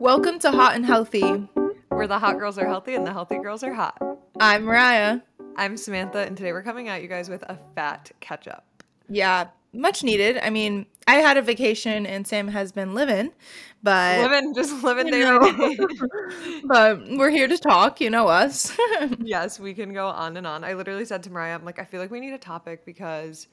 Welcome to Hot and Healthy. Where the hot girls are healthy and the healthy girls are hot. I'm Mariah. I'm Samantha, and today we're coming at you guys with a fat catch up. Yeah, much needed. I mean, I had a vacation and Sam has been living, but Living, just living you know, by but we're here to talk. You know us. yes, we can go on and on. I literally said to Mariah, I'm like, I feel like we need a topic because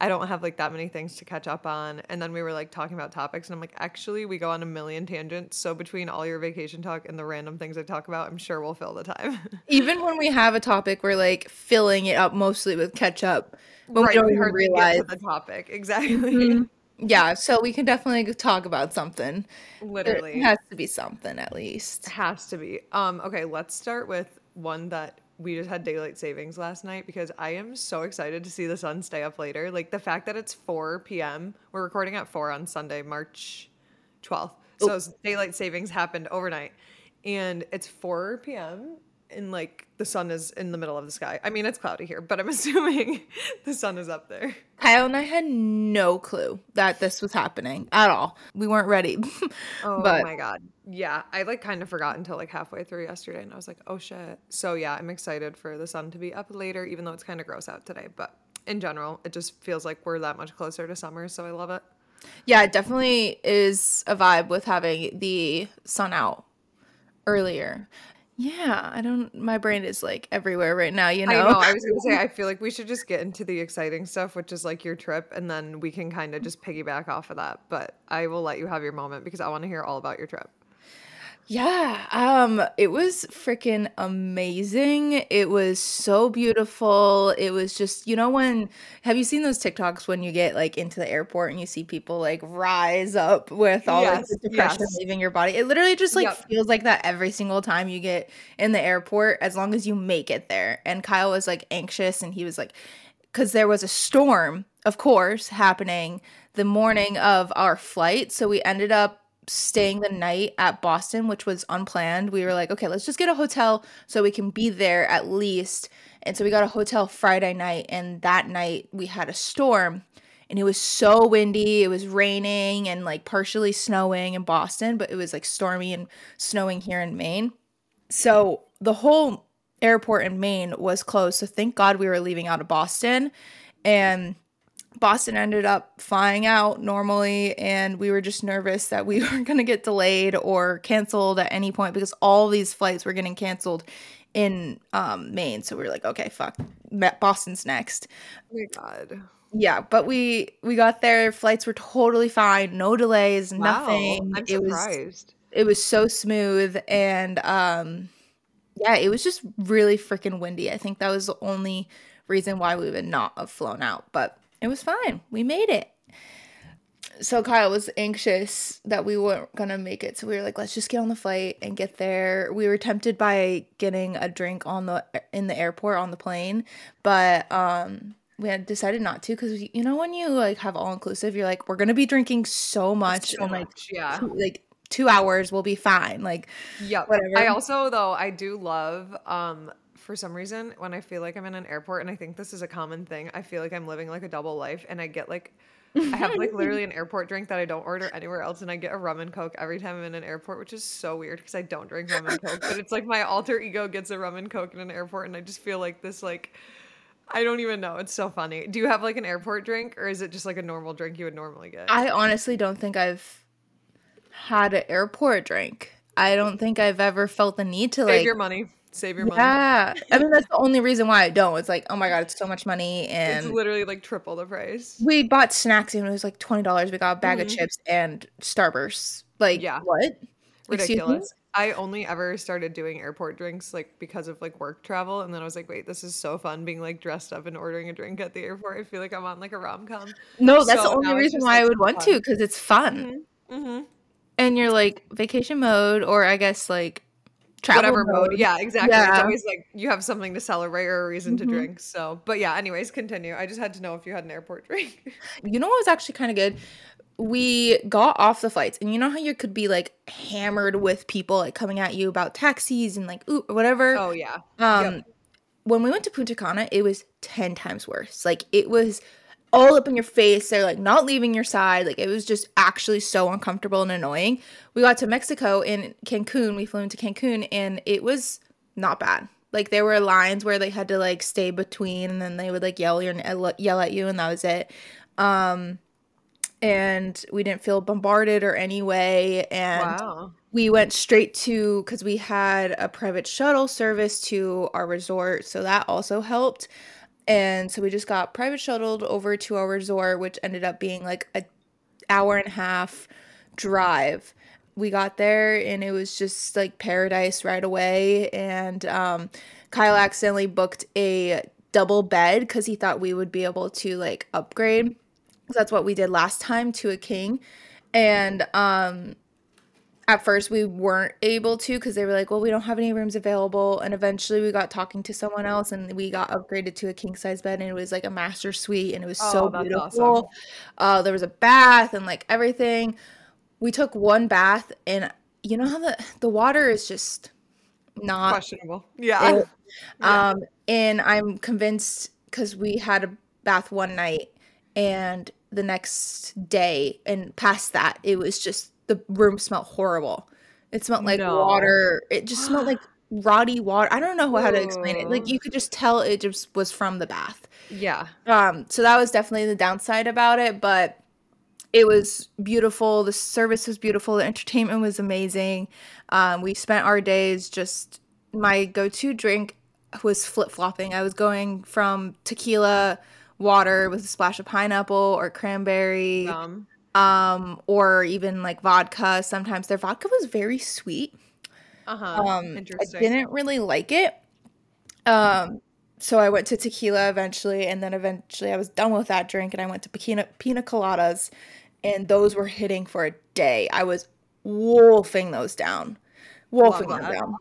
I don't have like that many things to catch up on. And then we were like talking about topics, and I'm like, actually, we go on a million tangents. So between all your vacation talk and the random things I talk about, I'm sure we'll fill the time. even when we have a topic, we're like filling it up mostly with catch ketchup. When we don't we even realize. the topic. Exactly. Mhm. Yeah, so we can definitely talk about something. Literally. It has to be something at least. Has to be. Um, okay, let's start with one that we just had daylight savings last night because I am so excited to see the sun stay up later. Like the fact that it's 4 p.m. We're recording at 4 on Sunday, March 12th. So oh. daylight savings happened overnight. And it's 4 p.m. and like the sun is in the middle of the sky. I mean, it's cloudy here, but I'm assuming the sun is up there. Kyle and I had no clue that this was happening at all. We weren't ready. Oh but my god. Yeah, I like kind of forgot until like halfway through yesterday and I was like, "Oh shit." So yeah, I'm excited for the sun to be up later even though it's kind of gross out today, but in general, it just feels like we're that much closer to summer, so I love it. yeah, it definitely is a vibe with having the sun out earlier. Yeah, I don't my brain is like everywhere right now, you I know. know, I was to say I feel like we should just get into the exciting stuff, which is like your trip and then we can kind of just piggyback off of that, but I will let you have your moment because I want to hear all about your trip. Yeah, um it was freaking amazing. It was so beautiful. It was just, you know when have you seen those TikToks when you get like into the airport and you see people like rise up with all like Yes, the depression yes. leaving your body? It literally just like Yep. feels like that every single time you get in the airport as long as you make it there. And Kyle was like anxious and he was like because there was a storm, of course, happening the morning of our flight. So we ended up staying the night at Boston, which was unplanned. We were like, okay, let's just get a hotel so we can be there at least. And so we got a hotel Friday night, and that night we had a storm. And it was so windy. It was raining and like partially snowing in Boston, but it was like stormy and snowing here in Maine. So the whole airport in Maine was closed. So thank God we were leaving out of Boston. And Boston ended up flying out normally, and we were just nervous that we were going to get delayed or canceled at any point because all these flights were getting canceled in um, Maine. So we were like, okay, fuck, Boston's next. Oh my god. Yeah, but we we got there. Flights were totally fine, no delays, Wow. nothing. I'm it was surprised. it was so smooth and um yeah it was just really freaking windy i think that was the only reason why we would not have flown out but it was fine we made it so kyle was anxious that we weren't gonna make it so we were like let's just get on the flight and get there we were tempted by getting a drink on the in the airport on the plane but um we had decided not to because you know when you like have all inclusive you're like we're gonna be drinking so much So like much, yeah. two- like two hours will be fine. Like Yep. whatever. I also though I do love um for some reason when I feel like I'm in an airport and I think this is a common thing, I feel like I'm living like a double life and I get like I have like literally an airport drink that I don't order anywhere else and I get a rum and coke every time I'm in an airport, which is so weird because I don't drink rum and coke, but it's like my alter ego gets a rum and coke in an airport and I just feel like this like I don't even know. It's so funny. Do you have like an airport drink or is it just like a normal drink you would normally get? I honestly don't think I've had an airport drink. I don't think I've ever felt the need to Save like your money. Save your money. Yeah. I mean that's the only reason why I don't. It's like, oh my god, it's so much money And It's literally like triple the price. we bought snacks and it was like twenty dollars. We got a bag of Mhm. chips and Starburst. Like Yeah. what? Ridiculous. I only ever started doing airport drinks like because of like work travel, and then I was like, wait, this is so fun being like dressed up and ordering a drink at the airport. I feel like I'm on like a rom com. No, that's So the only reason why I like, would want fun. to because it's fun. Mm-hmm. And you're like vacation mode or I guess like travel Whatever mode. mode. Yeah, exactly. It's always like you have something to celebrate or a reason Mhm. to drink. So, but yeah. Anyways, continue. I just had to know if you had an airport drink. You know what was actually kind of good? We got off the flights, and you know how you could be like hammered with people like coming at you about taxis and like ooh whatever. oh yeah. um, when we went to Punta Cana, it was ten times worse. Like it was all up in your face. They're like not leaving your side. Like it was just actually so uncomfortable and annoying. We got to Mexico in Cancun. We flew into Cancun and it was not bad. Like there were lines where they had to like stay between and then they would like yell your yell at you and that was it. Um and we didn't feel bombarded or any way and Wow. we went straight to because we had a private shuttle service to our resort so that also helped and so we just got private shuttled over to our resort which ended up being like a hour and a half drive. We got there and it was just like paradise right away. And um, kyle accidentally booked a double bed because he thought we would be able to like upgrade. that's what we did last time to a king. And um at first we weren't able to because they were like well we don't have any rooms available and eventually we got talking to someone else and we got upgraded to a king size bed and it was like a master suite and it was so Oh, that's beautiful awesome. uh there was a bath and like everything we took one bath and you know how the the water is just not Questionable. Yeah. it, Yeah. um and i'm convinced because we had a bath one night and the next day and past that it was just the room smelled horrible. It smelled like No. water. It just smelled like rotty water. I don't know how to explain it. Like you could just tell it just was from the bath. Yeah. um so that was definitely the downside about it but it was beautiful. The service was beautiful. The entertainment was amazing. Um we spent our days just my go-to drink was flip-flopping. I was going from tequila water with a splash of pineapple or cranberry Um, um or even like vodka sometimes their vodka was very sweet uh-huh. um Interesting. i didn't really like it um so i went to tequila eventually and then eventually i was done with that drink and i went to pina, pina coladas and those were hitting for a day i was wolfing those down wolfing them down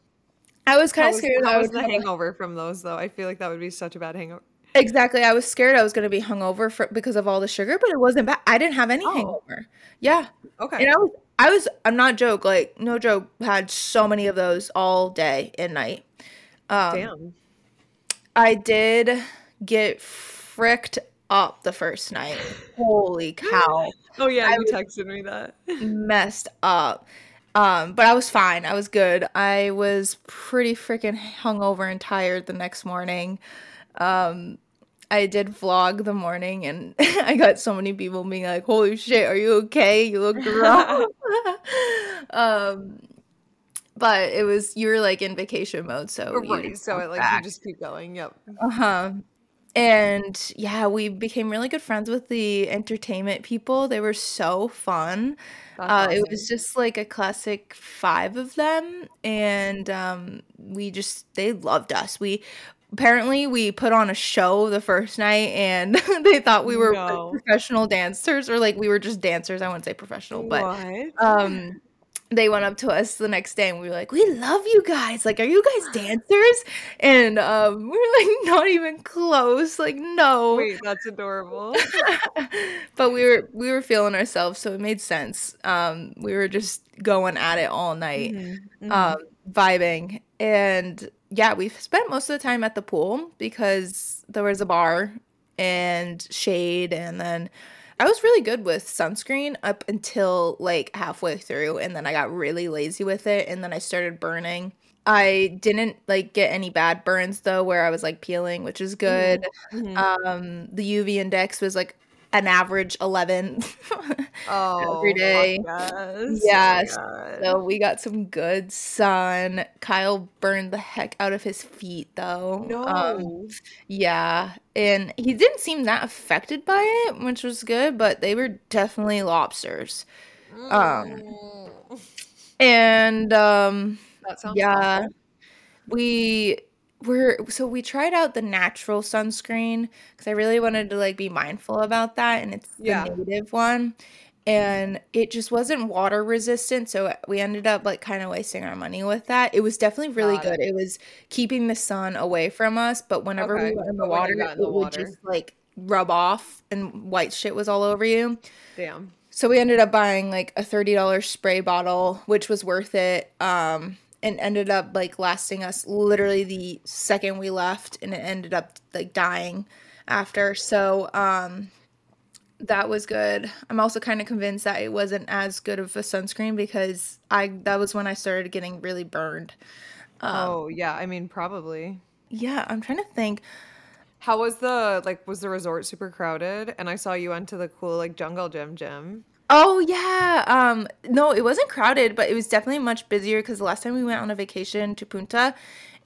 i was kind of was, scared how I was the a- hangover from those though? I feel like that would be such a bad hangover. Exactly i was scared i was going to be hungover for because of all the sugar but it wasn't bad i didn't have any Oh. hangover yeah Okay. and i was i was i'm not joke like no joke had so many of those all day and night um Damn. I did get fricked up the first night. Holy cow. Oh yeah, I you texted me that. Messed up. Um, but I was fine. I was good. I was pretty freaking hungover and tired the next morning. Um, I did vlog the morning and I got so many people being like, Holy shit, are you okay? You look rough." um but it was you were like in vacation mode, so you right. So it like you just keep going. Yep. Uh-huh. And yeah, we became really good friends with the entertainment people. They were so fun. Uh, it was just like a classic five of them, and um, we just they loved us. We apparently we put on a show the first night, and they thought we were like, No. professional dancers, or like we were just dancers. I wouldn't say professional, but what? um they went up to us the next day and we were like we love you guys like are you guys dancers and um we are like not even close like no Wait, that's adorable. but we were we were feeling ourselves so it made sense um we were just going at it all night Mhm, mhm. um vibing and yeah we spent most of the time at the pool because there was a bar and shade and then I was really good with sunscreen up until like halfway through and then I got really lazy with it and then I started burning. I didn't like get any bad burns though where I was like peeling, which is good. Mhm. Um the UV index was like an average 11. oh, every fuck day. Yes. Oh my Yes. God. so we got some good sun. Kyle burned the heck out of his feet though. no. Um yeah, and he didn't seem that affected by it, which was good, but they were definitely lobsters. um, Mm. And um that sounds yeah, awful. we were so we tried out the natural sunscreen because I really wanted to like be mindful about that, and it's the Yeah. native one. And it just wasn't water resistant, so we ended up like kind of wasting our money with that. It was definitely really Got good. It was keeping the sun away from us, but whenever Okay, we went in the but water, in the it would just like rub off and white shit was all over you. Damn. So we ended up buying like a $30 spray bottle, which was worth it. Um and ended up like lasting us literally the second we left and it ended up like dying after. So um That was good. I'm also kind of convinced that it wasn't as good of a sunscreen because I that was when I started getting really burned. Um, Oh, yeah, I mean, probably. yeah, I'm trying to think. How was the like was the resort super crowded? And I saw you went to the cool like jungle gym gym. Oh yeah. Um no, it wasn't crowded, but it was definitely much busier because the last time we went on a vacation to Punta,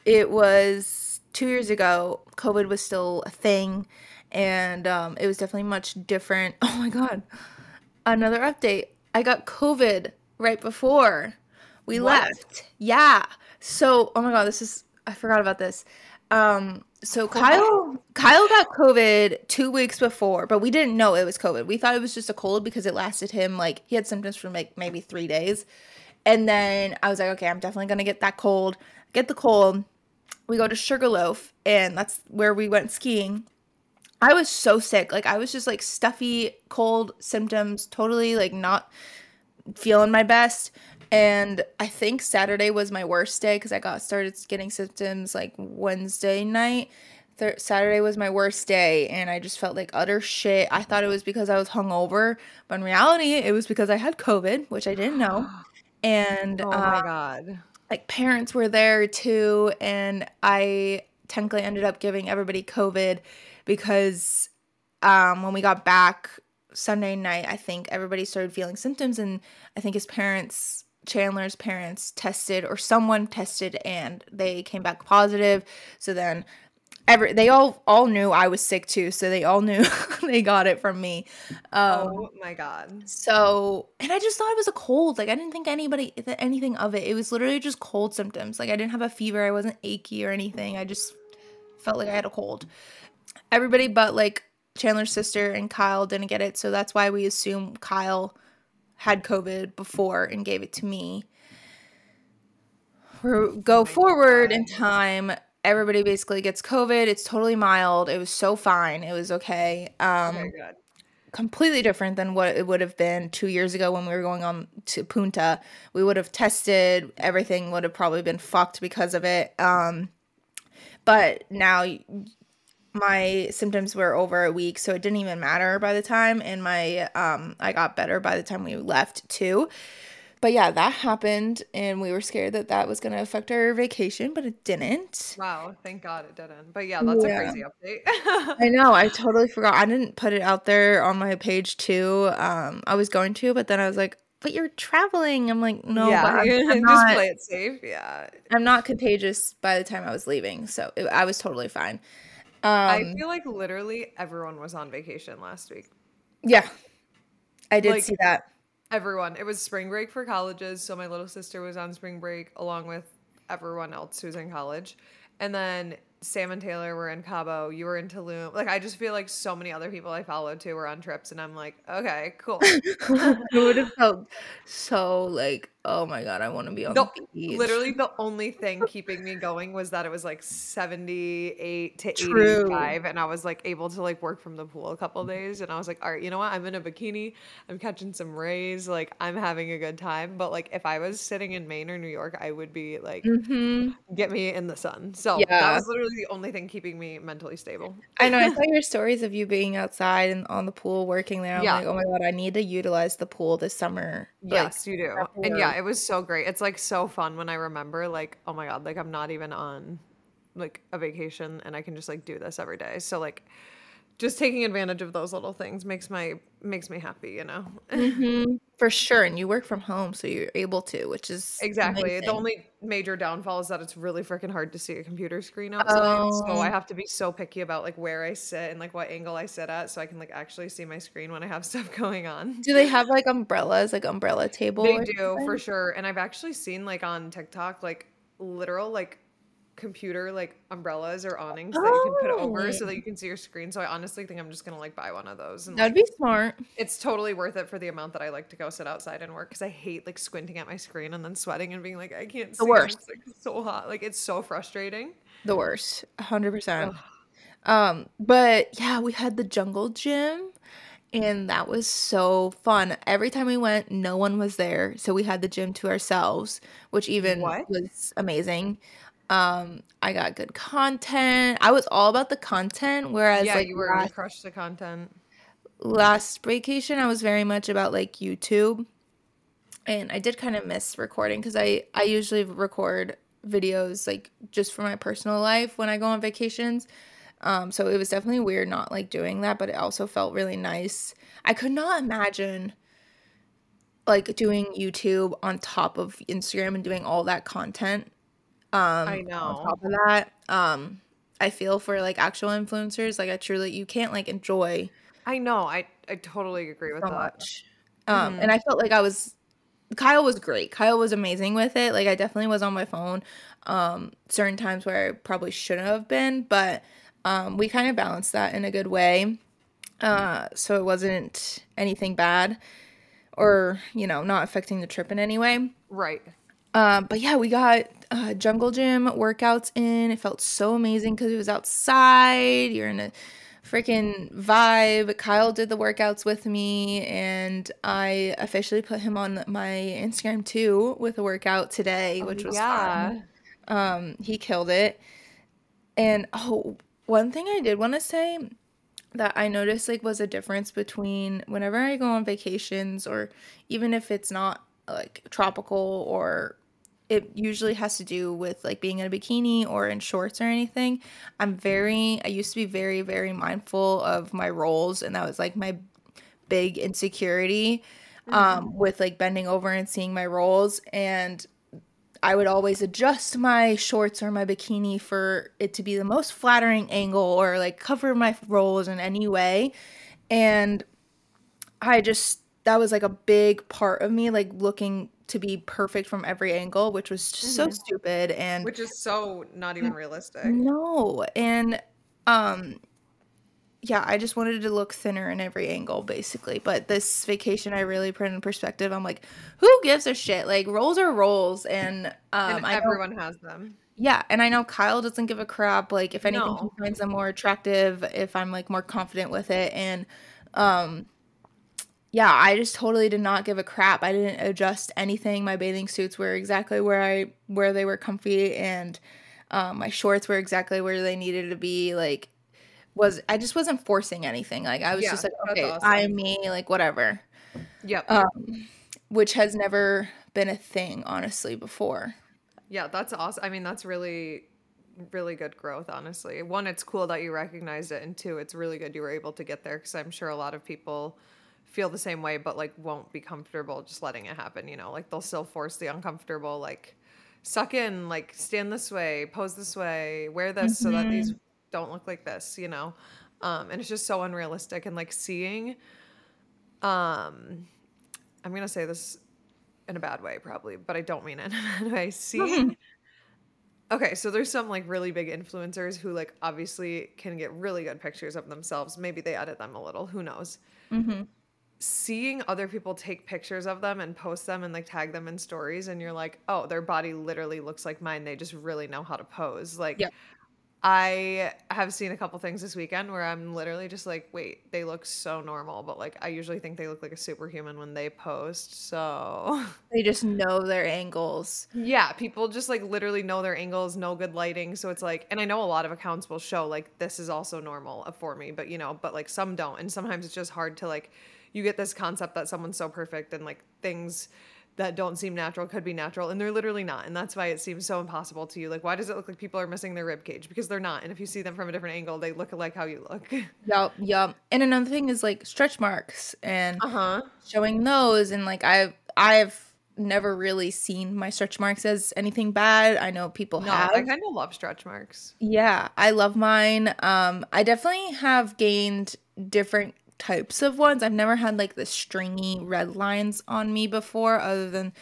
it was two years ago. COVID was still a thing, and um, it was definitely much different. Oh my god. Another update. I got COVID right before we What? left. Yeah. So, oh my god, this is I forgot about this. Um, so Kyle Kyle got COVID two weeks before, but we didn't know it was COVID. We thought it was just a cold because it lasted him like he had symptoms for like maybe three days. And then I was like, okay, I'm definitely gonna get that cold. Get the cold. We go to Sugarloaf, and that's where we went skiing. I was so sick. Like I was just like stuffy, cold symptoms, totally like not feeling my best. And I think Saturday was my worst day because I got started getting symptoms like Wednesday night. Thir- Saturday was my worst day, and I just felt like utter shit. I thought it was because I was hungover, but in reality, it was because I had COVID, which I didn't know. And Oh uh, my God. like parents were there too and i technically ended up giving everybody covid because um when we got back sunday night i think everybody started feeling symptoms and i think his parents chandler's parents tested or someone tested and they came back positive so then every they all all knew i was sick too so they all knew they got it from me um Oh my God. so, and I just thought it was a cold. Like I didn't think anybody th- anything of it. It was literally just cold symptoms. Like I didn't have a fever. I wasn't achy or anything. I just felt like I had a cold. Everybody but like Chandler's sister and Kyle didn't get it, so that's why we assume Kyle had COVID before and gave it to me. Go forward in time. Everybody basically gets COVID. It's totally mild. It was so fine. It was okay. Um, completely different than what it would have been two years ago when we were going on to Punta. We would have tested, everything would have probably been fucked because of it. Um, but now my symptoms were over a week, so it didn't even matter by the time, and my um, I got better by the time we left too. But yeah, that happened, and we were scared that that was gonna affect our vacation, but it didn't. Wow, thank God it didn't. But yeah, that's a crazy update. I know. I totally forgot. I didn't put it out there on my page too. Um, I was going to, but then I was like, "But you're traveling." I'm like, "No, Yeah, I'm, I'm just not. play it safe. Yeah. I'm not contagious." By the time I was leaving, so it, I was totally fine. I Um, feel like literally everyone was on vacation last week. yeah, I did Like see that. everyone. It was spring break for colleges, so my little sister was on spring break along with everyone else who's in college. And then Sam and Taylor were in Cabo, you were in Tulum. Like I just feel like so many other people I followed too were on trips and I'm like, okay, cool. it would have felt so like, oh my god, I want to be on The the beach. literally the only thing keeping me going was that it was like 78 to True. 85 and I was like able to like work from the pool a couple days and I was like, all right, you know what? I'm in a bikini. I'm catching some rays. Like I'm having a good time. But like if I was sitting in Maine or New York, I would be like, hmm get me in the sun. So that Yeah. was literally the only thing keeping me mentally stable. I know. I saw your stories of you being outside and on the pool working there. I'm Yeah. like, oh my god, I need to utilize the pool this summer. Like, Yes, you do. And yeah, work. It was so great. It's like so fun when I remember like, oh my God, like I'm not even on like a vacation and I can just like do this every day. So like just taking advantage of those little things makes my makes me happy, you know. Mhm, for sure. And you work from home, so you're able to, which is Exactly. The only major downfall is that it's really freaking hard to see a computer screen outside. So I Oh, have to be so picky about like where I sit and like what angle I sit at so I can like actually see my screen when I have stuff going on. do they have like umbrellas, like umbrella table They do for sure. And I've actually seen like on TikTok like literal like computer like umbrellas or awnings that you can put over so Oh, that you can see your screen. So I honestly think I'm just gonna like buy one of those and that'd like be smart. it's totally worth it for the amount that I like to go sit outside and work because I hate like squinting at my screen and then sweating and being like I can't The see and worst. it's like so hot. Like it's so frustrating. The worst. hundred percent. Um, but yeah, we had the jungle gym and that was so fun. Every time we went, no one was there, so we had the gym to ourselves, which even What? was amazing. Um, I got good content. I was all about the content, whereas Yeah, like you were last crushed the content. last vacation I was very much about like YouTube. And I did kind of miss recording cuz I I usually record videos like just for my personal life when I go on vacations. Um so it was definitely weird not like doing that, but it also felt really nice. I could not imagine like doing YouTube on top of Instagram and doing all that content. Um I on know. top of that. Um I feel for like actual influencers, like I truly you can't like enjoy I know. I I totally agree with so that. much. Um and Mhm. I felt like I was Kyle was great. Kyle was amazing with it. Like I definitely was on my phone um certain times where I probably shouldn't have been, but um we kind of balanced that in a good way. Uh so it wasn't anything bad or, you know, not affecting the trip in any way. Right. Um, but yeah, we got uh, jungle gym workouts in. It felt so amazing because it was outside. You're in a freaking vibe. Kyle did the workouts with me, and I officially put him on my Instagram too with a workout today, Oh which was fun. yeah. Um, he killed it. And oh, one thing I did want to say that I noticed like was a difference between whenever I go on vacations or even if it's not like tropical or it usually has to do with like being in a bikini or in shorts or anything. I'm very I used to be very very mindful of my rolls and that was like my big insecurity um with like bending over and seeing my rolls and I would always adjust my shorts or my bikini for it to be the most flattering angle or like cover my rolls in any way. And I just, that was like a big part of me, like looking to be perfect from every angle, which was just so stupid. And Which is so not even realistic. no, and um, yeah, I just wanted to look thinner in every angle, basically. But this vacation, I really put in perspective. I'm like, who gives a shit? Like rolls are rolls, and And um, know everyone has them. Yeah, and I know Kyle doesn't give a crap. Like, if anything, he No. finds them more attractive if I'm like more confident with it. And um, yeah, I just totally did not give a crap. I didn't adjust anything. My bathing suits were exactly where I where they were comfy, and um, my shorts were exactly where they needed to be. Like, was I just wasn't forcing anything. Like, I was Yeah, just like, okay, I am me. Like, whatever. Yep. Um, which has never been a thing, honestly, before. Yeah, that's awesome. I mean, that's really, really good growth, honestly. One, it's cool that you recognized it, and two, it's really good you were able to get there because I'm sure a lot of people feel the same way, but like won't be comfortable just letting it happen. You know, like they'll still force the uncomfortable, like suck in, like stand this way, pose this way, wear this so that these hmm don't look like this. You know, um, and it's just so unrealistic. And like seeing, um, I'm gonna say this in a bad way probably, but I don't mean it in a bad way. Seeing Okay, so there's some like really big influencers who like obviously can get really good pictures of themselves. Maybe they edit them a little, who knows. hmm Seeing other people take pictures of them and post them and like tag them in stories and you're like, "Oh, their body literally looks like mine. They just really know how to pose." Like Yep. I have seen a couple things this weekend where I'm literally just like, "Wait, they look so normal," but like I usually think they look like a superhuman when they post. So They just know their angles. Yeah, people just like literally know their angles, know good lighting. So it's like, and I know a lot of accounts will show like this is also normal uh, for me, but you know, but like some don't. And sometimes it's just hard to like, you get this concept that someone's so perfect and like things that don't seem natural could be natural and they're literally not. And that's why it seems so impossible to you. Like, why does it look like people are missing their rib cage? Because they're not. And if you see them from a different angle, they look like how you look. Yup, yup. And another thing is like stretch marks and Uh huh. showing those and like I've I've never really seen my stretch marks as anything bad. I know people No, I kind of love stretch marks. Yeah, I love mine. Um I definitely have gained different types of ones. I've never had like the stringy red lines on me before other than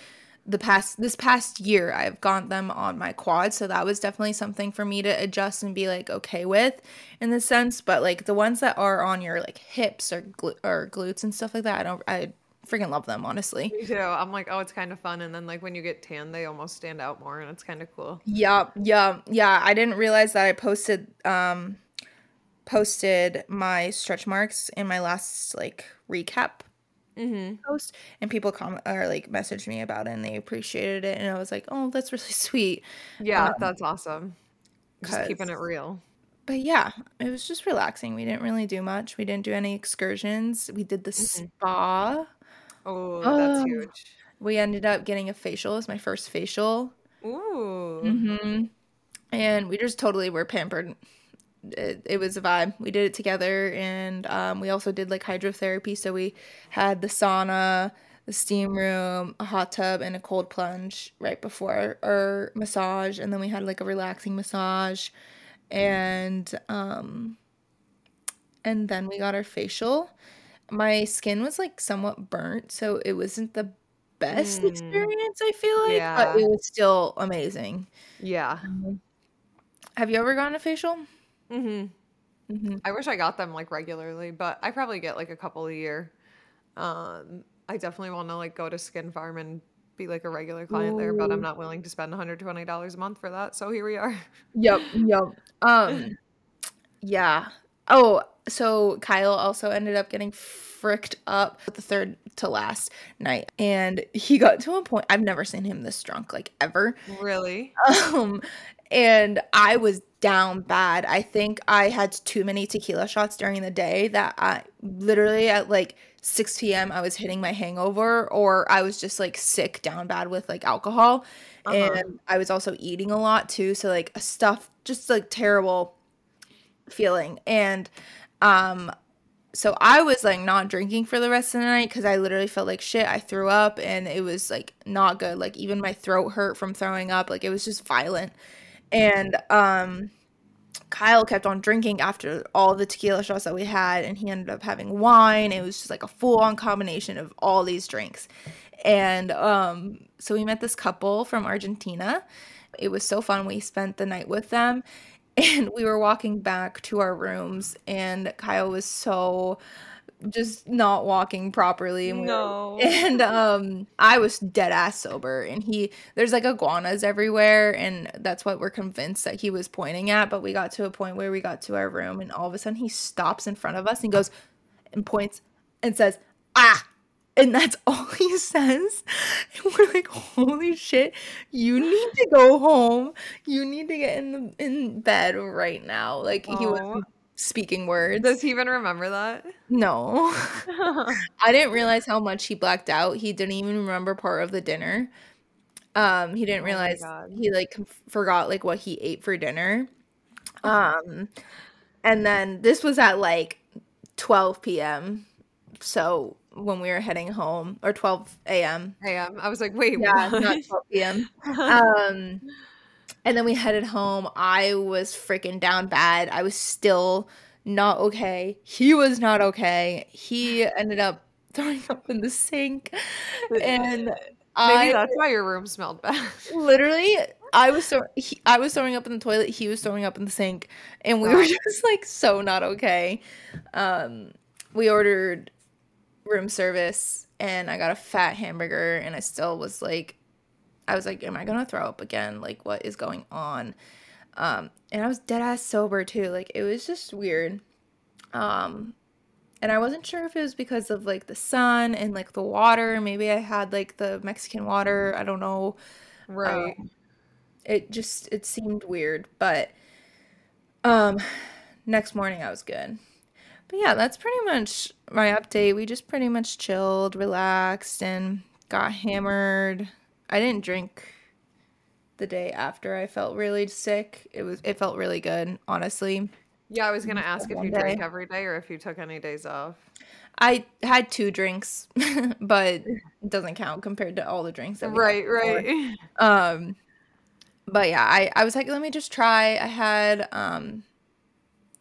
the past this past year I've got them on my quad, so that was definitely something for me to adjust and be like okay with in the sense, but like the ones that are on your like hips or glu- or glutes and stuff like that, I don't I freaking love them honestly. Me too. I'm like, oh, it's kind of fun. And then like when you get tan, they almost stand out more and it's kind of cool. Yeah, yeah, yeah. I didn't realize that I posted um posted my stretch marks in my last like recap Mm-hmm. post and people comment or like messaged me about it and they appreciated it and I was like, "Oh, that's really sweet." Yeah, Um that's awesome. Just keeping it real. but yeah, it was just relaxing. We didn't really do much. We didn't do any excursions. We did the Mhm. spa. Oh, that's Oh, huge. we ended up getting a facial. It was my first facial. Ooh. hmm And we just totally were pampered. It, it was a vibe. We did it together, and um, we also did like hydrotherapy. So we had the sauna, the steam room, a hot tub, and a cold plunge right before our massage. And then we had like a relaxing massage, and um, and then we got our facial. My skin was like somewhat burnt, so it wasn't the best Mm. experience, I feel like, but it was still amazing. Yeah. Mhm. Have you ever gotten a facial? Mhm. Mhm. I wish I got them like regularly, but I probably get like a couple a year. Um, I definitely want to like go to Skin Farm and be like a regular client there, but I'm not willing to spend $120 a month for that. So here we are. Yep, yep. Um, yeah. Oh, so Kyle also ended up getting fricked up the third to last night. And he got to a point I've never seen him this drunk, like ever. Really? Um, and I was down bad. I think I had too many tequila shots during the day that I literally at like 6 p.m. I was hitting my hangover or I was just like sick down bad with like alcohol. Uh-huh. And I was also eating a lot too. So like stuff just like terrible feeling. And um so I was like not drinking for the rest of the night because I literally felt like shit. I threw up and it was like not good. Like even my throat hurt from throwing up. Like it was just violent. And um Kyle kept on drinking after all the tequila shots that we had, and he ended up having wine. It was just like a full on combination of all these drinks. And um, so we met this couple from Argentina. It was so fun. We spent the night with them, and we were walking back to our rooms, and Kyle was so just not walking properly and we were No. and um I was dead ass sober and he there's like iguanas everywhere and that's what we're convinced that he was pointing at but we got to a point where we got to our room and all of a sudden he stops in front of us and goes and points and says ah and that's all he says and we're like holy shit you need to go home you need to get in the in bed right now like he Oh. Speaking words Does he even remember that? no I didn't realize how much he blacked out. He didn't even remember part of the dinner. Um, he didn't Oh realize he like forgot like what he ate for dinner. Um, and then this was at like 12 p.m. So when we were heading home, or 12 a.m. Am. I was like, wait, Yeah, what? not 12 p.m. Um, and then we headed home. I was freaking down bad. I was still not okay. He was not okay. He ended up throwing up in the sink. And Maybe I that's why your room smelled bad. literally I was so he, I was throwing up in the toilet, he was throwing up in the sink, and we were just like so not okay. Um we ordered room service and I got a fat hamburger and I still was like I was like, Am I gonna throw up again? Like what is going on? Um and I was dead ass sober too. Like it was just weird. Um and I wasn't sure if it was because of like the sun and like the water. Maybe I had like the Mexican water. I don't know. Right. Um, it just it seemed weird, but um next morning I was good. But yeah, that's pretty much my update. We just pretty much chilled, relaxed, and got hammered. I didn't drink the day after I felt really sick. It was it felt really good, honestly. yeah, I was gonna ask if you day. drank every day or if you took any days off. I had two drinks, but it doesn't count compared to all the drinks Right, right. Um, but yeah, I I was like, let me just try. I had um,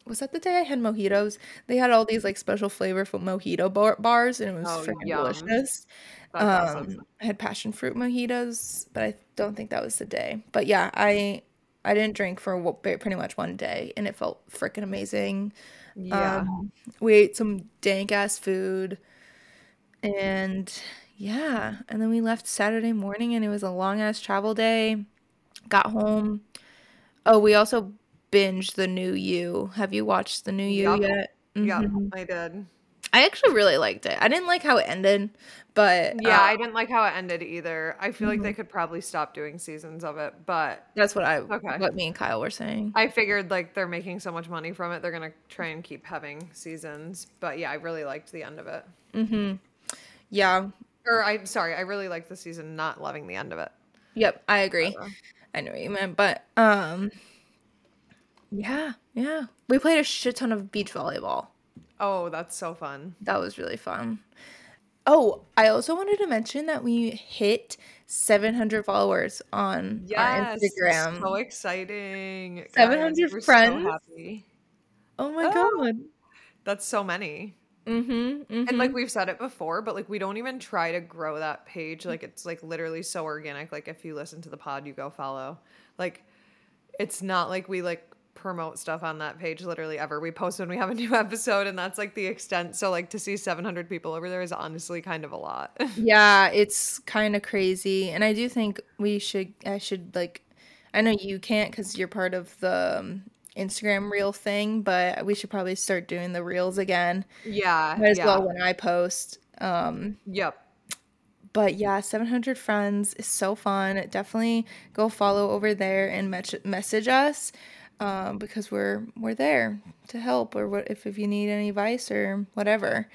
was that the day I had mojitos? They had all these like special flavorful mojito bar- bars, and it was Oh, freaking delicious. That's awesome. Um, I had passion fruit mojitos, but I don't think that was the day. But yeah, I I didn't drink for pretty much one day, and it felt freaking amazing. Yeah. Um, we ate some dank ass food, and yeah, and then we left Saturday morning, and it was a long ass travel day. Got home. Oh, we also binged the new You. Have you watched the new You Yup. yet? Yep, hmm I did. I actually really liked it. I didn't like how it ended, but Yeah, uh, I didn't like how it ended either. I feel like mhm. they could probably stop doing seasons of it, but that's what I okay. what me and Kyle were saying. I figured like they're making so much money from it, they're gonna try and keep having seasons. But yeah, I really liked the end of it. Mm-hmm. Yeah. Or I'm sorry, I really liked the season, not loving the end of it. Yep. I agree. Whatever. I know what you meant, but um, yeah, yeah. We played a shit ton of beach volleyball. Oh, that's so fun. That was really fun. Oh, I also wanted to mention that we hit 700 followers on our Yes, so exciting. 700 we're so friends. happy. Oh my Oh, god. that's so many. Mm-hmm. And like Mm-hmm. we've said it before, but like we don't even try to grow that page. Like it's like literally so organic. Like if you listen to the pod, you go follow. Like it's not like we like promote stuff on that page literally ever. We post when we have a new episode and that's like the extent. So like to see 700 people over there is honestly kind of a lot. Yeah, it's kind of crazy, and I do think we should. I should like. I know you can't because you're part of the um, Instagram reel thing, but we should probably start doing the reels again. yeah, Might as well when I post. Um, Yep. but yeah, 700 friends is so fun. Definitely go follow over there and mes- message us um, because we're we're there to help or what if if you need any advice or whatever.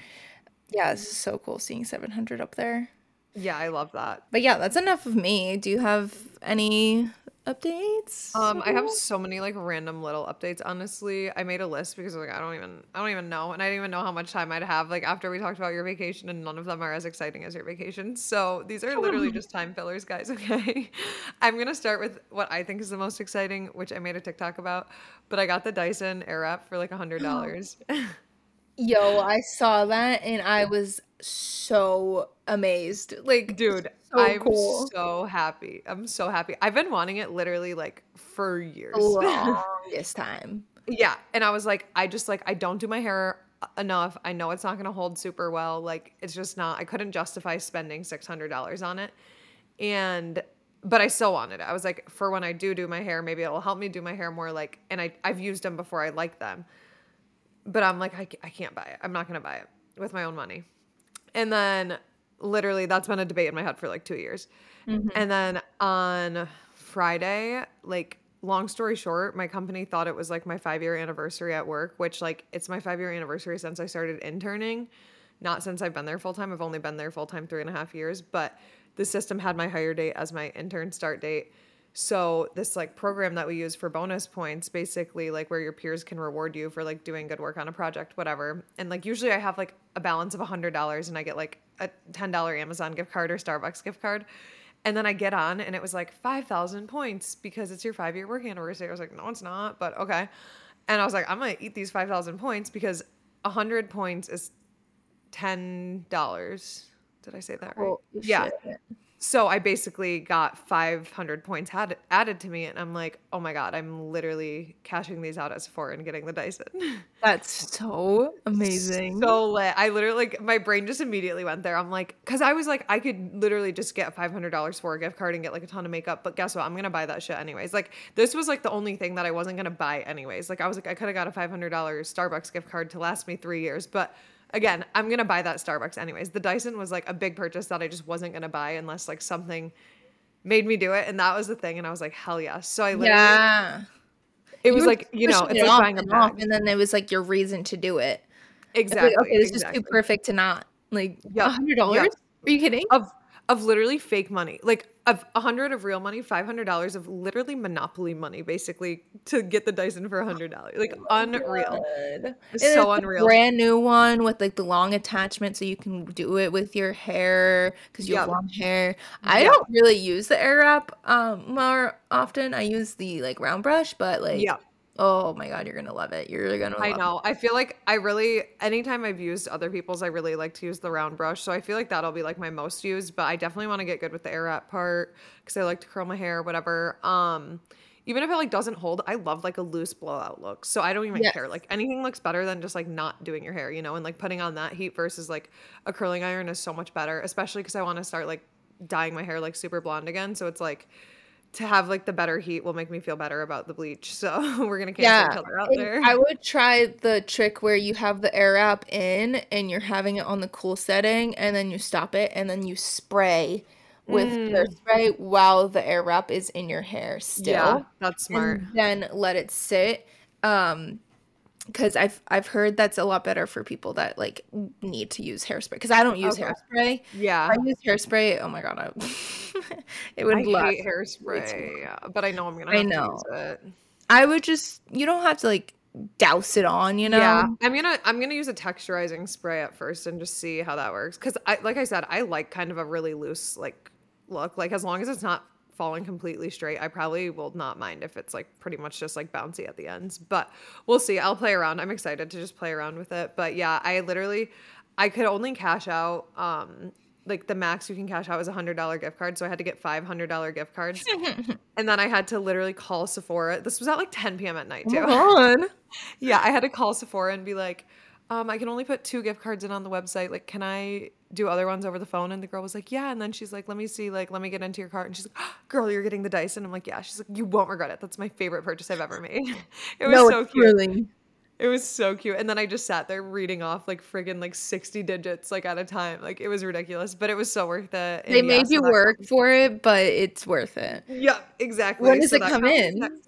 Yeah, this is so cool seeing 700 up there. Yeah, I love that. But yeah, that's enough of me. Do you have any updates? Um, I have so many like random little updates. Honestly, I made a list because like I don't even I don't even know, and I didn't even know how much time I'd have. Like after we talked about your vacation, and none of them are as exciting as your vacation. So these are literally just time fillers, guys. Okay, I'm gonna start with what I think is the most exciting, which I made a TikTok about. But I got the Dyson Airwrap for like a hundred dollars. Yo, I saw that and I was so amazed. Like, Dude, so I'm cool. so happy. I'm so happy. I've been wanting it literally like for years. Longest time. Yeah, and I was like, I just like I don't do my hair uh, enough. I know it's not gonna hold super well. Like it's just not. I couldn't justify spending six hundred dollars on it, and but I still wanted it. I was like, for when I do do my hair, maybe it'll help me do my hair more. Like, and I I've used them before. I like them, but I'm like I, I can't buy it. I'm not gonna buy it with my own money. And then literally that's been a debate in my head for like two years. Mhm. And then on Friday, like long story short, my company thought it was like my five year anniversary at work, which like it's my five year anniversary since I started interning, not since I've been there full time. I've only been there full time three and a half years, but the system had my hire date as my intern start date. So this like program that we use for bonus points, basically like where your peers can reward you for like doing good work on a project, whatever. And like usually I have like a balance of a hundred dollars and I get like a ten dollar Amazon gift card or Starbucks gift card. And then I get on and it was like five thousand points because it's your five year work anniversary. I was like, no, it's not, but okay. And I was like, I'm gonna eat these five thousand points because a hundred points is ten dollars. Did I say that right? Well, Yeah. shit. So I basically got 500 points had, added to me, and I'm like, oh my god, I'm literally cashing these out as four and getting the Dyson. That's so amazing. so lit. I literally like my brain just immediately went there. I'm like, because I was like, I could literally just get $500 for a gift card and get like a ton of makeup, but guess what? I'm gonna buy that shit anyways. Like this was like the only thing that I wasn't gonna buy anyways. Like I was like, I could have got a $500 Starbucks gift card to last me three years, but again, I'm gonna buy that Starbucks anyways. The Dyson was like a big purchase that I just wasn't gonna buy unless like something made me do it, and that was the thing. And I was like, hell yeah. So I literally, yeah. it was like you know, it's it like buying a off, bag. and then it was like your reason to do it. Exactly. like, okay, this exactly. is too perfect to not. Like, a hundred dollars? yep. Are you kidding? of of literally fake money, like of a hundred of real money, five hundred dollars of literally monopoly money, basically to get the Dyson for a hundred dollars, like unreal. It's so unreal. brand new one with like the long attachment, so you can do it with your hair because you have long hair. I Yep. don't really use the air wrap um more often. I use the like round brush, but like, Yeah, oh my god, you're gonna love it. You're gonna I love it. know. I feel like I really anytime I've used other people's, I really like to use the round brush. So I feel like that'll be like my most used. But I definitely want to get good with the air wrap part because I like to curl my hair, whatever. Um, even if it like doesn't hold, I love like a loose blowout look. So I don't even care. Like anything looks better than just like not doing your hair, you know. And like putting on that heat versus like a curling iron is so much better, especially because I want to start like dyeing my hair like super blonde again. So it's like to have like the better heat will make me feel better about the bleach. So we're gonna cancel Yeah. out there. I would try the trick where you have the air wrap in and you're having it on the cool setting and then you stop it and then you spray with Mm. spray while the air wrap is in your hair still. yeah, that's smart. and then let it sit um because i've i've heard that's a lot better for people that like need to use hairspray because i don't use Okay. hairspray Yeah. if i use hairspray oh my god I, it would I last hate hairspray, yeah, but I know I'm gonna I know. use it. i would just you don't have to like douse it on you know Yeah, I'm gonna I'm gonna use a texturizing spray at first and just see how that works. Cause I like I said, I like kind of a really loose like look. Like as long as it's not falling completely straight, I probably will not mind if it's like pretty much just like bouncy at the ends. But we'll see. I'll play around. I'm excited to just play around with it. But yeah, I literally I could only cash out um like the max you can cash out is a hundred dollar gift card. So I had to get five hundred dollar gift cards. and then I had to literally call Sephora. This was at like 10 p.m. at night too. on Yeah, I had to call Sephora and be like, um, I can only put two gift cards in on the website. Like, can I do other ones over the phone? And the girl was like, Yeah. And then she's like, Let me see, like, let me get into your cart. And she's like, Girl, you're getting the Dyson. I'm like, Yeah. She's like, You won't regret it. That's my favorite purchase I've ever made. It was no so cute. really It was so cute. And then I just sat there reading off like friggin' like 60 digits like at a time. Like it was ridiculous, but it was so worth it. And they yeah, made so you work comes- for it but it's worth it Yeah, exactly. When does So it come in? next-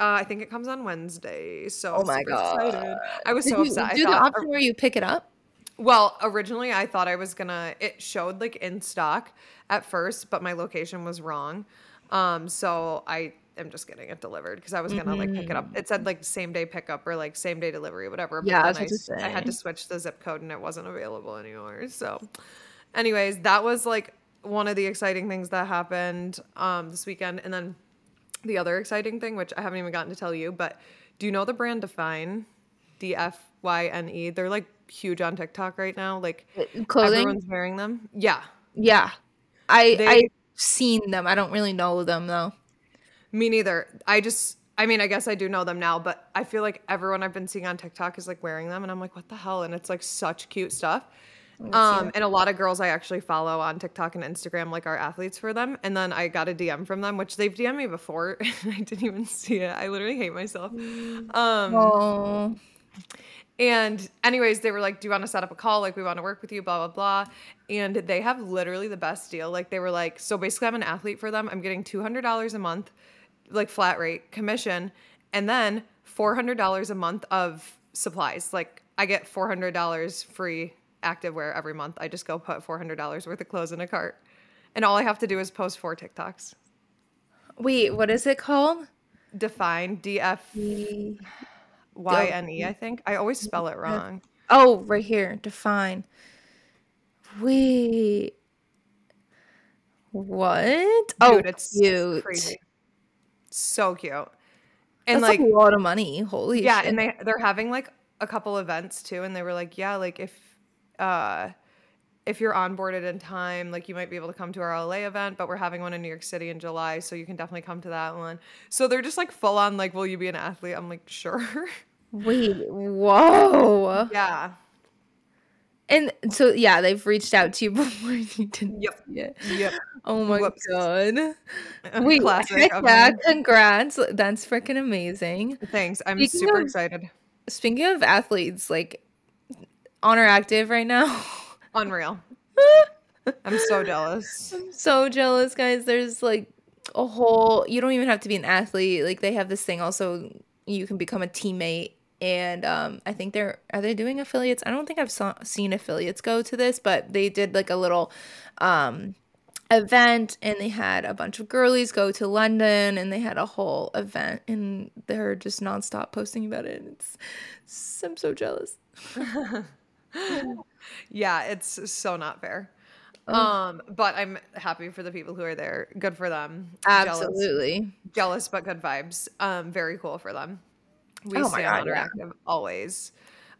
Uh, I think it comes on Wednesday. So oh my god excited. I was Did so you upset. I do the option where you pick it up Well, originally I thought I was gonna. It showed like in stock at first, but my location was wrong. Um, so I am just getting it delivered because I was gonna like pick it up. It said like same day pickup or like same day delivery, whatever. But Yeah, I then was about to I, I had to switch the zip code and it wasn't available anymore. So, anyways, that was like one of the exciting things that happened um this weekend, and then the other exciting thing, which I haven't even gotten to tell you, but do you know the brand DFYNE? D F Y N E. They're like huge on TikTok right now. Like uh, clothing everyone's wearing them. Yeah. yeah i They- i've seen them i don't really know them though Me neither. I just I mean, I guess I do know them now, but I feel like everyone I've been seeing on TikTok is like wearing them and I'm like, what the hell? And it's like such cute stuff. Um, and a lot of girls I actually follow on TikTok and Instagram like are athletes for them. And then I got a DM from them, which they've DM'd me before. and I didn't even see it. I literally hate myself. Um, And anyways, they were like, "Do you want to set up a call? Like, we want to work with you." Blah blah blah. And they have literally the best deal. Like, they were like, "So basically, I'm an athlete for them. I'm getting two hundred dollars a month, like flat rate commission, and then four hundred dollars a month of supplies. Like, I get four hundred dollars free activewear every month. I just go put four hundred dollars worth of clothes in a cart, and all I have to do is post four TikToks. wait what is it called DFYNE D F Y N E. I think I always spell it wrong. Oh, right here. DFYNE. Wait. What? oh, Dude, it's cute. crazy. So cute. That's And like a lot of money. Holy yeah, shit. and they they're having like a couple events too and they were like, "Yeah, like if uh if you're onboarded in time, like you might be able to come to our LA event, but we're having one in New York City in July, so you can definitely come to that one." So they're just like full on like, "Will you be an athlete?" I'm like, "Sure." Wait, whoa. yeah. And so yeah, they've reached out to you before you didn't Yep. it. Yep. Oh my Whoops. god. Wait, Classic yeah, congrats. That's freaking amazing. Thanks. I'm Speaking super of- excited. Speaking of athletes, like Oner Active right now. Unreal. I'm so jealous. I'm so jealous, guys. There's like a whole you don't even have to be an athlete. Like they have this thing also you can become a teammate and um I think they're are they doing affiliates? I don't think I've saw, seen affiliates go to this, but they did like a little um event and they had a bunch of girlies go to London and they had a whole event and they're just nonstop posting about it. It's, it's I'm so jealous. Yeah, it's so not fair. Um, but I'm happy for the people who are there. Good for them. Absolutely. jealous, but good vibes. Um, very cool for them. We Oh God, Oner Active always.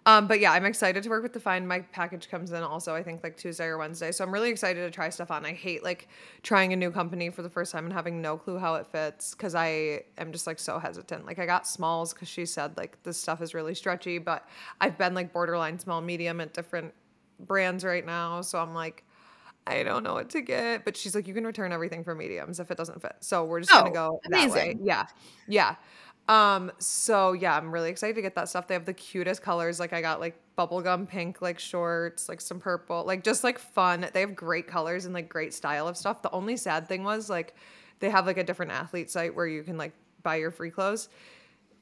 Um, but yeah, I'm excited to work with the DFYNE. My package comes in also, I think, like Tuesday or Wednesday. So I'm really excited to try stuff on. I hate like trying a new company for the first time and having no clue how it fits because I am just like so hesitant. Like I got smalls because she said like this stuff is really stretchy, but I've been like borderline small medium at different brands right now. So I'm like, I don't know what to get. But she's like, you can return everything for mediums if it doesn't fit. So we're just gonna Oh, go that way. amazing. Yeah. Yeah. Um, so yeah, I'm really excited to get that stuff. They have the cutest colors. Like I got like bubblegum pink like shorts, like some purple, like just like fun. They have great colors and like great style of stuff. The only sad thing was like they have like a different athlete site where you can like buy your free clothes,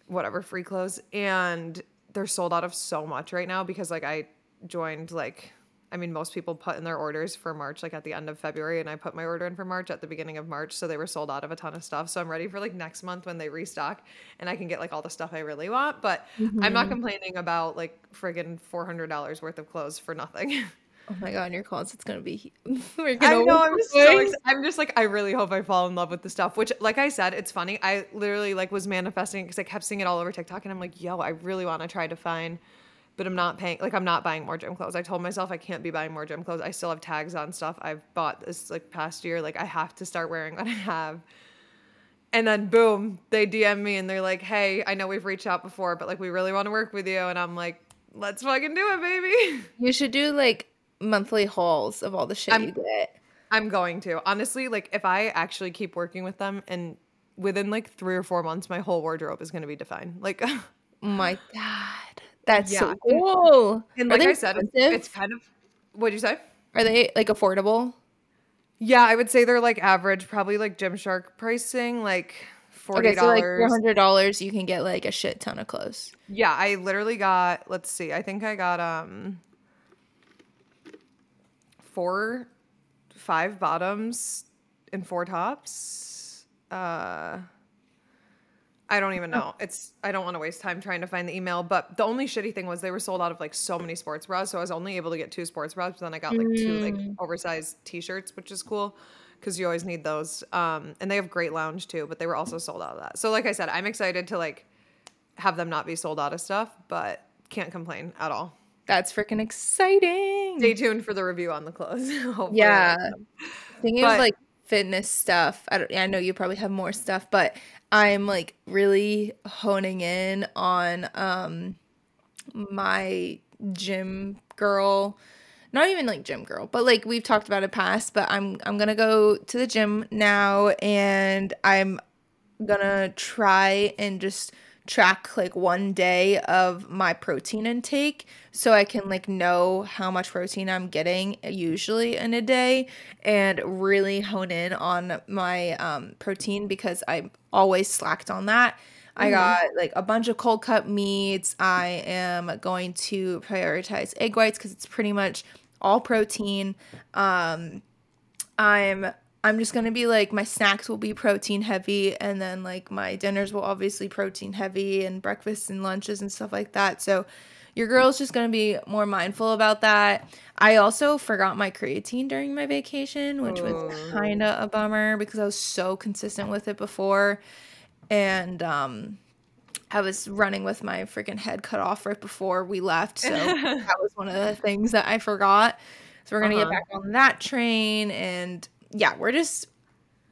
whatever free clothes, and they're sold out of so much right now because like I joined like I mean most people put in their orders for March like at the end of February and I put my order in for March at the beginning of March so they were sold out of a ton of stuff so I'm ready for like next month when they restock and I can get like all the stuff I really want but I'm not mm-hmm. complaining about like friggin' $400 worth of clothes for nothing. Oh my god, your closet's gonna be. We're I gonna know. I'm so I'm just like I really hope I fall in love with the stuff. Which, like I said, it's funny. I literally like was manifesting because I kept seeing it all over TikTok, and I'm like, yo, I really want to try to find, but I'm not paying. Like I'm not buying more gym clothes. I told myself I can't be buying more gym clothes. I still have tags on stuff I've bought this like past year. Like I have to start wearing what I have. And then boom, they DM me and they're like, hey, I know we've reached out before, but like we really want to work with you. And I'm like, let's fucking do it, baby. You should do like monthly hauls of all the shit I'm- you get. I'm going to. Honestly, like if I actually keep working with them and within like 3 or 4 months my whole wardrobe is going to be defined. Like Oh my god, that's Yeah, so cool. and like I said, it's, it's kind of What'd you say? Are they like affordable? Yeah, I would say they're like average, probably like Gymshark pricing, like $40. Okay, so like four hundred dollars, you can get like a shit ton of clothes. Yeah, I literally got, let's see, I think I got um four five bottoms and four tops. Uh I don't even know. It's I don't want to waste time trying to find the email, but the only shitty thing was they were sold out of like so many sports bras, so I was only able to get two sports bras, but then I got like two like oversized t-shirts, which is cool because you always need those. Um and they have great lounge too, but they were also sold out of that. So like I said, I'm excited to like have them not be sold out of stuff, but can't complain at all. That's freaking exciting. Stay tuned for the review on the clothes. Yeah. like them. Thinking But- of like fitness stuff. I. I know you probably have more stuff, but I'm like really honing in on um my gym girl. Not even like gym girl, but like we've talked about it past. But I'm I'm gonna go to the gym now, and I'm gonna try and just track like one day of my protein intake so I can like know how much protein I'm getting usually in a day and really hone in on my um protein because I always slacked on that. I got like a bunch of cold cut meats. I am going to prioritize egg whites cuz it's pretty much all protein. Um I'm I'm just gonna be like my snacks will be protein heavy and then like my dinners will obviously protein heavy and breakfasts and lunches and stuff like that. So your girl's just gonna be more mindful about that. I also forgot my creatine during my vacation, which was Oh. kinda a bummer because I was so consistent with it before. And um I was running with my freaking head cut off right before we left. So that was one of the things that I forgot. So we're gonna Uh-huh. get back on that train and yeah, we're just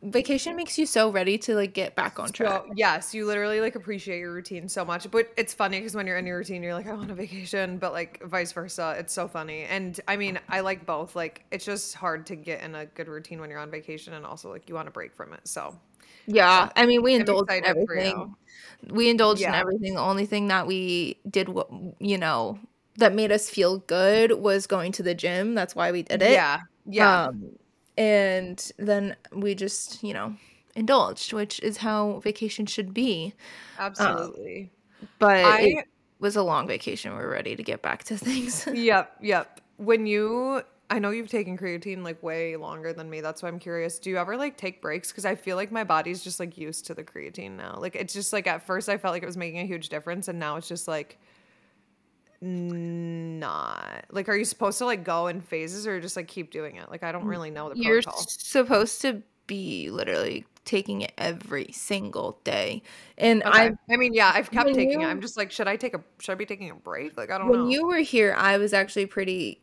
vacation makes you so ready to like get back on track. So, yes, you literally like appreciate your routine so much. But it's funny because when you're in your routine, you're like, I want a vacation, but like vice versa. It's so funny. And I mean, I like both. Like, it's just hard to get in a good routine when you're on vacation, and also like you want to break from it. So, yeah, I mean we indulged in everything. We indulged in everything. The only thing that we did, what you know, that made us feel good was going to the gym. That's why we did it. yeah, yeah, Um, and then we just, you know, indulged, which is how vacation should be. absolutely. Um, but I- it was a long vacation. We're ready to get back to things. yep, yep. When you, I know you've taken creatine like way longer than me. That's why I'm curious. Do you ever like take breaks? Because I feel like my body's just like used to the creatine now. Like it's just like at first I felt like it was making a huge difference, and now it's just like not. Like, are you supposed to like go in phases or just like keep doing it? Like, I don't mm, really know the You're protocol. supposed to be literally taking it every single day. And Okay. I I mean, yeah, I've kept when taking it. I'm just like, should I take a? Should I be taking a break? Like, I don't know. when you were here, I was actually pretty.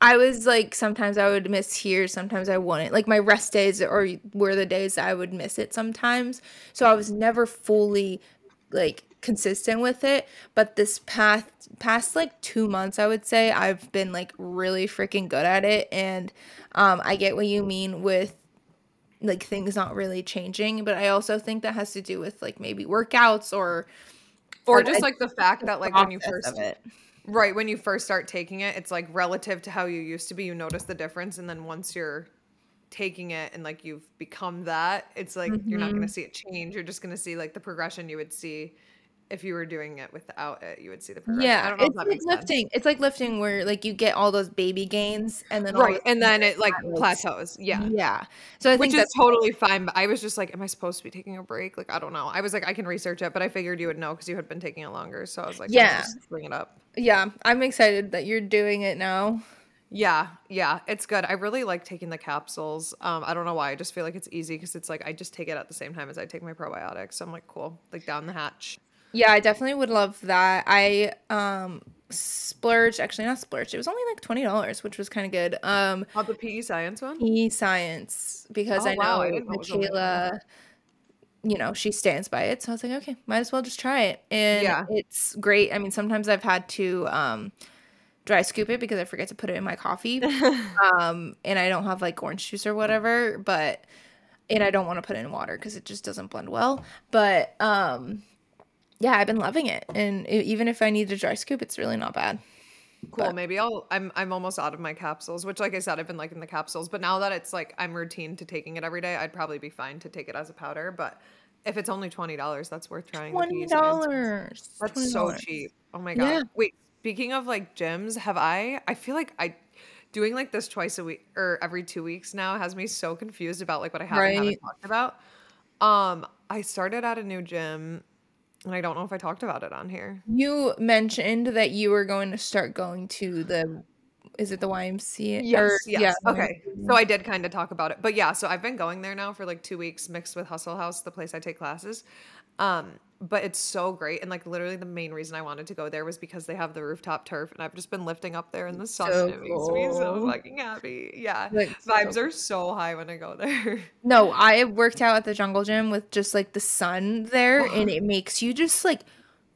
I was like sometimes I would miss here, sometimes I wouldn't. Like my rest days or were the days I would miss it sometimes. So I was never fully like consistent with it, but this past past like 2 months I would say I've been like really freaking good at it and um I get what you mean with like things not really changing, but I also think that has to do with like maybe workouts or or just like the fact that like when you first right when you first start taking it it's like relative to how you used to be you notice the difference and then once you're taking it and like you've become that it's like you're not going to Mhm. see it change you're just going to see like the progression you would see if you were doing it without it you would see the progression i Yeah, don't know if it's that like makes sense lifting. It's like lifting where like you get all those baby gains and then right and then it like like, plateaus yeah Yeah. So I which think is that's totally fine but i was just like am i supposed to be taking a break like i don't know i was like i can research it but i figured you would know because you had been taking it longer so i was like Yeah. just bring it up Yeah, I'm excited that you're doing it now. Yeah, yeah, it's good. I really like taking the capsules. Um, I don't know why. I just feel like it's easy because it's like I just take it at the same time as I take my probiotics. So I'm like, cool, like down the hatch. Yeah, I definitely would love that. I um splurged, actually not splurged. It was only like $20, which was kind of good. Um Oh, the PEScience one? e-science because Oh I wow, I know didn't know it was only 20. Michaela, you know, she stands by it. So I was like, okay, might as well just try it. And Yeah. it's great. I mean, sometimes I've had to um dry scoop it because I forget to put it in my coffee. Um and I don't have like orange juice or whatever, but and I don't want to put it in water because it just doesn't blend well. But um yeah, I've been loving it. And e- even if I need a dry scoop, it's really not bad. Cool. But Maybe I'll. I'm. I'm almost out of my capsules, which, like I said, I've been liking the capsules. But now that it's like I'm routine to taking it every day, I'd probably be fine to take it as a powder. But if it's only twenty dollars, that's worth trying. Twenty dollars. That's Twenty so cheap. Oh my god. Yeah. Wait, speaking of like gyms, have I I feel like I doing like this twice a week or every 2 weeks now has me so confused about like what I have and haven't talked about. Um I started at a new gym and I don't know if I talked about it on here. You mentioned that you were going to start going to the is it the YMCA? Or Yes, yeah, Okay. YMCA. So I did kind of talk about it. But yeah, so I've been going there now for like 2 weeks mixed with Hustle House, the place I take classes. Um but it's so great and like literally the main reason I wanted to go there was because they have the rooftop turf and I've just been lifting up there in the sun So it makes me so fucking happy. Yeah. Like so Vibes are so high when I go there. No, I worked out at the jungle gym with just like the sun there and it makes you just like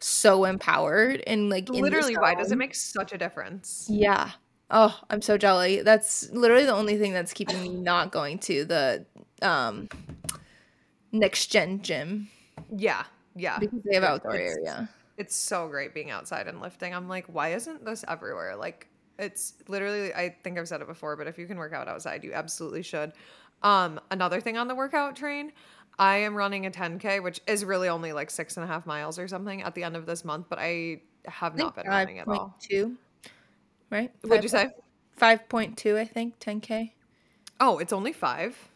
so empowered and like literally, why does it make such a difference? Yeah. Oh, I'm so jelly. That's literally the only thing that's keeping me not going to the um next gen gym Yeah. Yeah. because they have outdoor it's area. it's so great being outside and lifting. I'm like, why isn't this everywhere? Like, it's literally, I think I've said it before, but if you can work out outside, you absolutely should. Um, another thing on the workout train, I am running a 10K, which is really only like six and a half miles or something at the end of this month, but I have I not been running at all. Two, right? What'd you say? 5.2, I think, 10K. Oh, it's only five.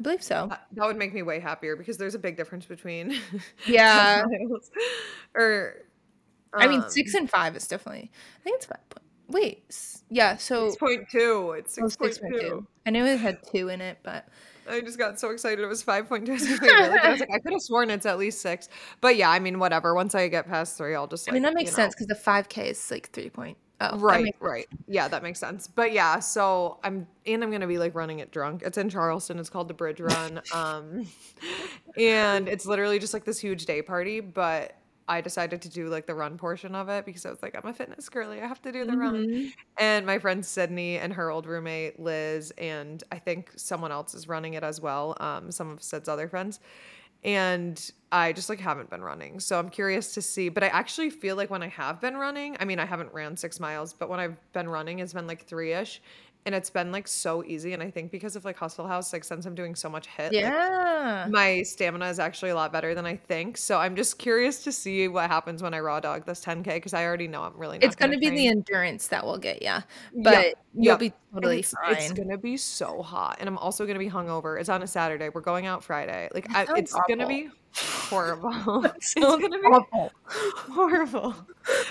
I believe so. That, that would make me way happier because there's a big difference between Yeah. or I mean, um, six and five is definitely, I think it's five. Point, wait, yeah, so, 6.2. It's oh, 6.2. 6.2. I knew it had two in it, but I just got so excited. It was 5.2. I was like. I was like, I could have sworn it's at least six. But yeah, I mean, whatever. Once I get past three, I'll just I mean, that makes sense because the 5K is like 3 point. Oh, Right, right. Yeah, that makes sense. But yeah, so I'm and I'm gonna be like running it drunk. It's in Charleston. It's called the Bridge Run. Um and it's literally just like this huge day party, but I decided to do like the run portion of it because I was like, I'm a fitness girly. I have to do the run. Mhm. And my friend Sydney and her old roommate Liz, and I think someone else is running it as well. Um, some of Sid's other friends. And I just like haven't been running. So I'm curious to see. But I actually feel like when I have been running, I mean, I haven't ran six miles, but when I've been running, it's been like three ish. And it's been like so easy. And I think because of like Hustle House, like since I'm doing so much HIIT, like Yeah. my stamina is actually a lot better than I think. So I'm just curious to see what happens when I raw dog this 10K because I already know I'm really not It's going to be the endurance that will get you, but you'll be totally it's, it's gonna be so hot, and I'm also gonna be hungover. It's on a Saturday. We're going out Friday. Like, I, it's gonna be horrible. It's gonna be awful. horrible.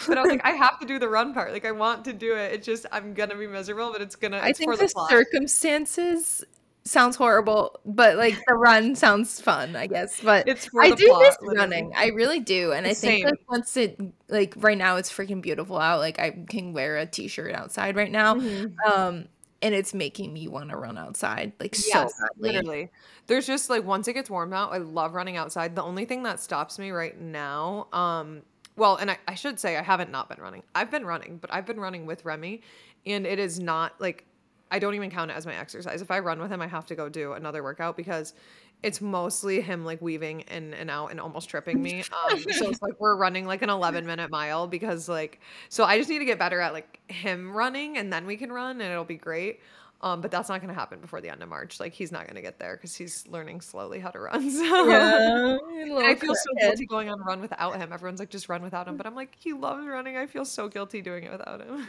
But I was like, I have to do the run part. Like, I want to do it. It's just I'm gonna be miserable, but it's gonna. I think for the the circumstances sounds horrible, but like the run sounds fun, I guess. But It's for I the do plot. miss literally. running. I really do. And I think Same. like once it like right now it's freaking beautiful out. Like I can wear a t-shirt outside right now. Mhm. Um and it's making me want to run outside like so badly. literally. There's just like once it gets warm out, I love running outside. The only thing that stops me right now, um, well, and I, I should say I haven't not been running. I've been running, but I've been running with Remy, and it is not like I don't even count it as my exercise. If I run with him, I have to go do another workout because it's mostly him like weaving in and out and almost tripping me. Um, so it's like we're running like an 11 minute mile because like so I just need to get better at like him running and then we can run and it'll be great. Um, but that's not going to happen before the end of March. Like he's not going to get there because he's learning slowly how to run. So Yeah, I feel so guilty going on a run without him. Everyone's like, just run without him. But I'm like, he loves running. I feel so guilty doing it without him.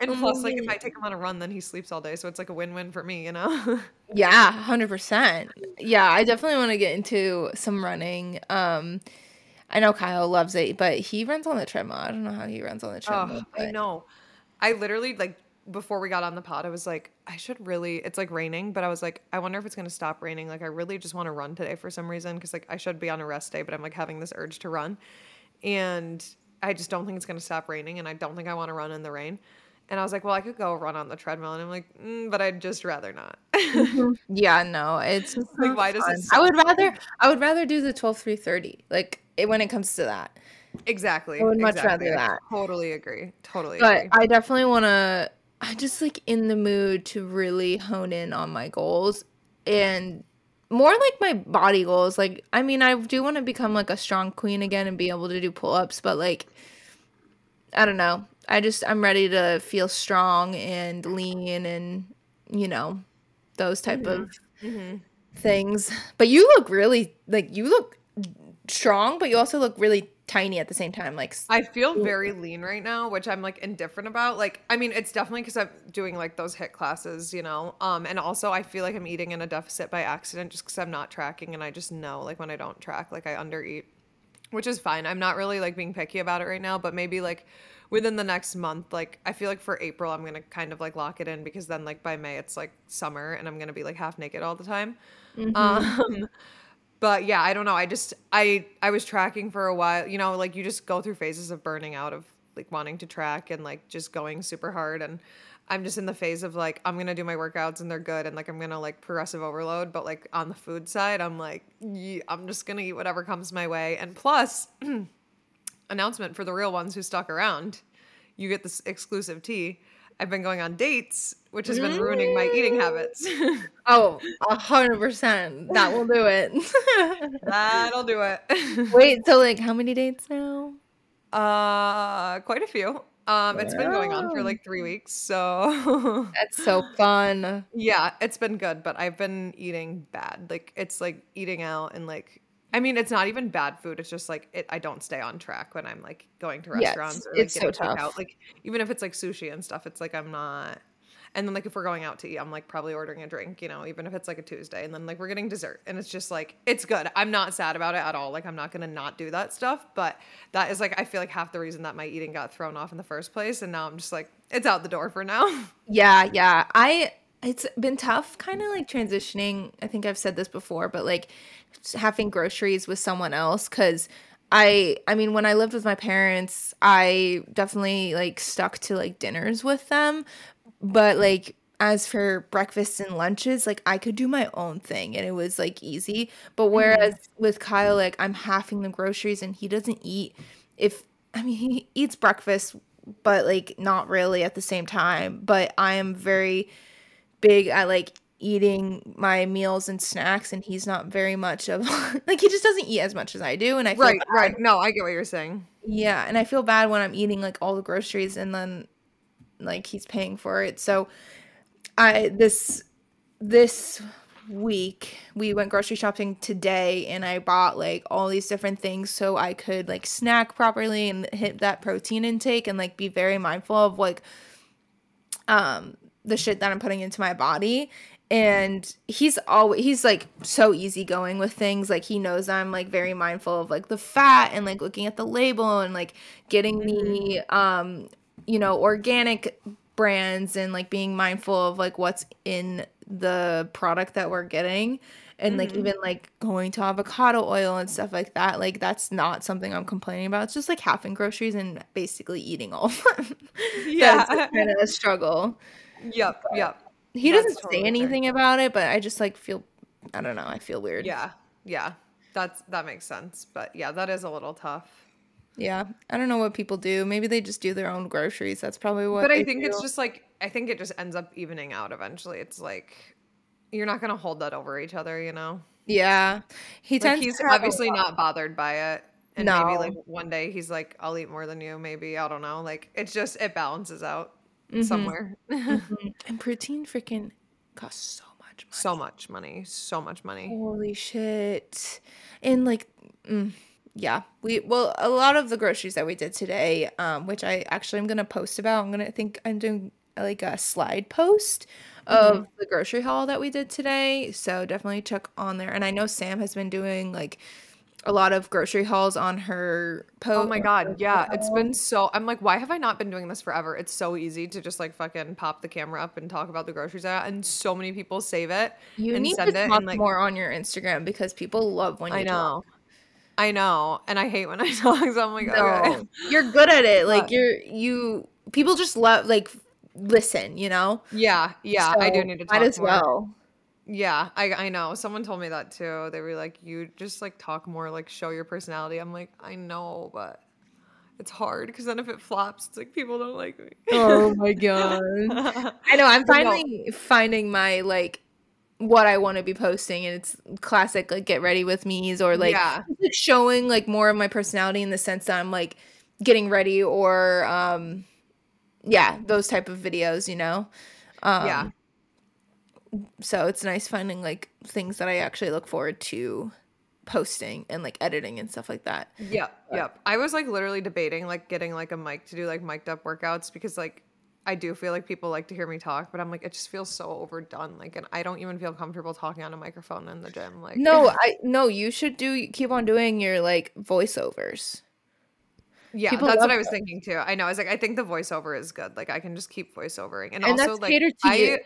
And plus, like, if I take him on a run, then he sleeps all day. So it's like a win win for me, you know? Yeah, hundred percent. Yeah, I definitely want to get into some running. Um, I know Kyle loves it, but he runs on the treadmill. I don't know how he runs on the treadmill. Oh, I know. I literally, like, before we got on the pod, I was like, I should really, it's like raining, but I was like, I wonder if it's going to stop raining. Like, I really just want to run today for some reason because, like, I should be on a rest day, but I'm like having this urge to run. And I just don't think it's going to stop raining. And I don't think I want to run in the rain. And I was like, well, I could go run on the treadmill. And I'm like, mm, but I'd just rather not. Yeah, no, it's just Like, why does it. I would rather, I would rather do the twelve three thirty. Like it, when it comes to that, exactly. I would much exactly. rather I that. Totally agree. Totally but agree. I definitely want to. I just like in the mood to really hone in on my goals and more like my body goals. Like, I mean, I do want to become like a strong queen again and be able to do pull ups, but like, I don't know. I just I'm ready to feel strong and lean and you know those type of Mm-hmm. things. But you look really like you look strong, but you also look really tiny at the same time. Like i feel very lean right now, which I'm like indifferent about. Like, I mean, it's definitely because I'm doing like those HIIT classes, you know. Um, and also I feel like I'm eating in a deficit by accident just because I'm not tracking, and I just know like when I don't track, like I undereat, which is fine. I'm not really like being picky about it right now, but maybe like within the next month, like I feel like for April I'm gonna kind of like lock it in because then like by May it's like summer and I'm gonna be like half naked all the time. Um, but yeah, I don't know. I just I I was tracking for a while. You know, like you just go through phases of burning out of like wanting to track and like just going super hard and I'm just in the phase of like I'm gonna do my workouts and they're good and like I'm gonna like progressive overload, but like on the food side, I'm like "Ye- I'm just gonna eat whatever comes my way. And plus, announcement for the real ones who stuck around, you get this exclusive tea. I've been going on dates, which has been ruining my eating habits. oh, a hundred percent. That will do it. That'll do it. Wait, so like how many dates now? Uh, quite a few. Um, it's been going on for like three weeks, so That's so fun. yeah, it's been good. But I've been eating bad. Like it's like eating out and like I mean, it's not even bad food. It's just like it, I don't stay on track when I'm like going to Yes, restaurants or like it's so getting takeout. tough. Like even if it's like sushi and stuff, it's like I'm not. And then like if we're going out to eat, I'm like probably ordering a drink, you know, even if it's like a Tuesday. And then like we're getting dessert, and it's just like it's good. I'm not sad about it at all. Like I'm not gonna not do that stuff. But that is like I feel like half the reason that my eating got thrown off in the first place. And now I'm just like it's out the door for now. Yeah, yeah. I it's been tough kind of like transitioning. I think I've said this before, but like having groceries with someone else cuz I I mean when I lived with my parents, I definitely like stuck to like dinners with them, but like as for breakfasts and lunches, like I could do my own thing and it was like easy. But mm-hmm. whereas with Kyle, like I'm halving the groceries and he doesn't eat if I mean he eats breakfast but like not really at the same time. But I am very big at like eating my meals and snacks and he's not very much of like he just doesn't eat as much as I do and I feel right, bad. right. No, I get what you're saying. Yeah, and I feel bad when I'm eating like all the groceries and then like he's paying for it. So I this this week we went grocery shopping today and I bought like all these different things so I could like snack properly and hit that protein intake and like be very mindful of like um the shit that I'm putting into my body. And he's always he's like so easygoing with things. Like he knows I'm like very mindful of like the fat and like looking at the label and like getting the um you know organic brands and like being mindful of like what's in the product that we're getting. And like even like going to avocado oil and stuff like that like that's not something i'm complaining about. It's just like halving groceries and basically eating all of them. Yeah. that's kind of a struggle Yep, yep. He That's doesn't totally say fair. anything about it, but I just like feel I don't know, I feel weird. Yeah, yeah. That's that makes sense. But yeah, that is a little tough. Yeah. I don't know what people do. Maybe they just do their own groceries. That's probably what But I think do. it's just like I think it just ends up evening out eventually. It's like you're not gonna hold that over each other, you know. Yeah. He Like tends he's obviously not bothered by it. And maybe No. like one day he's like, I'll eat more than you, maybe. I don't know. Like it's just it balances out Mm-hmm. somewhere. and protein freaking costs so much money. so much money. So much money. Holy shit. And like mm, yeah, we well a lot of the groceries that we did today, um, which I actually am gonna post about. I'm gonna think I'm doing like a slide post of the grocery haul that we did today. So definitely check on there. And I know Sam has been doing like a lot of grocery hauls on her oh post. Oh my god, yeah. It's been so I'm like, why have I not been doing this forever? It's so easy to just like fucking pop the camera up and talk about the groceries out and so many people save it You and need send to it talk and like more on your Instagram because people love when you I talk. know. I know. And I hate when I talk, so I'm like, okay. You're good at it. Like you're you people just love like listen, you know? Yeah, yeah. I do need to talk might as more. well. Yeah, I I know. Someone told me that too. They were like, "You just like talk more, like show your personality." I'm like, I know, but it's hard because then if it flops, it's like people don't like me. Oh my god. I know I'm no. finally finding my like what I want to be posting and it's classic like get ready with me's or like yeah, like, showing like more of my personality in the sense that I'm like getting ready or um yeah, those type of videos, you know. Um yeah, so it's nice finding like things that I actually look forward to posting and like editing and stuff like that. yep, yep. I was like literally debating like getting like a mic to do like mic'd up workouts because like I do feel like people like to hear me talk, but I'm like it just feels so overdone. Like, and I don't even feel comfortable talking on a microphone in the gym. Like, No, I no, you should do keep on doing your like voiceovers. Yeah, People that's what I was thinking too. I know. I was like, I think the voiceover is good. Like, I can just keep voiceovering, and, And also that's like I, you.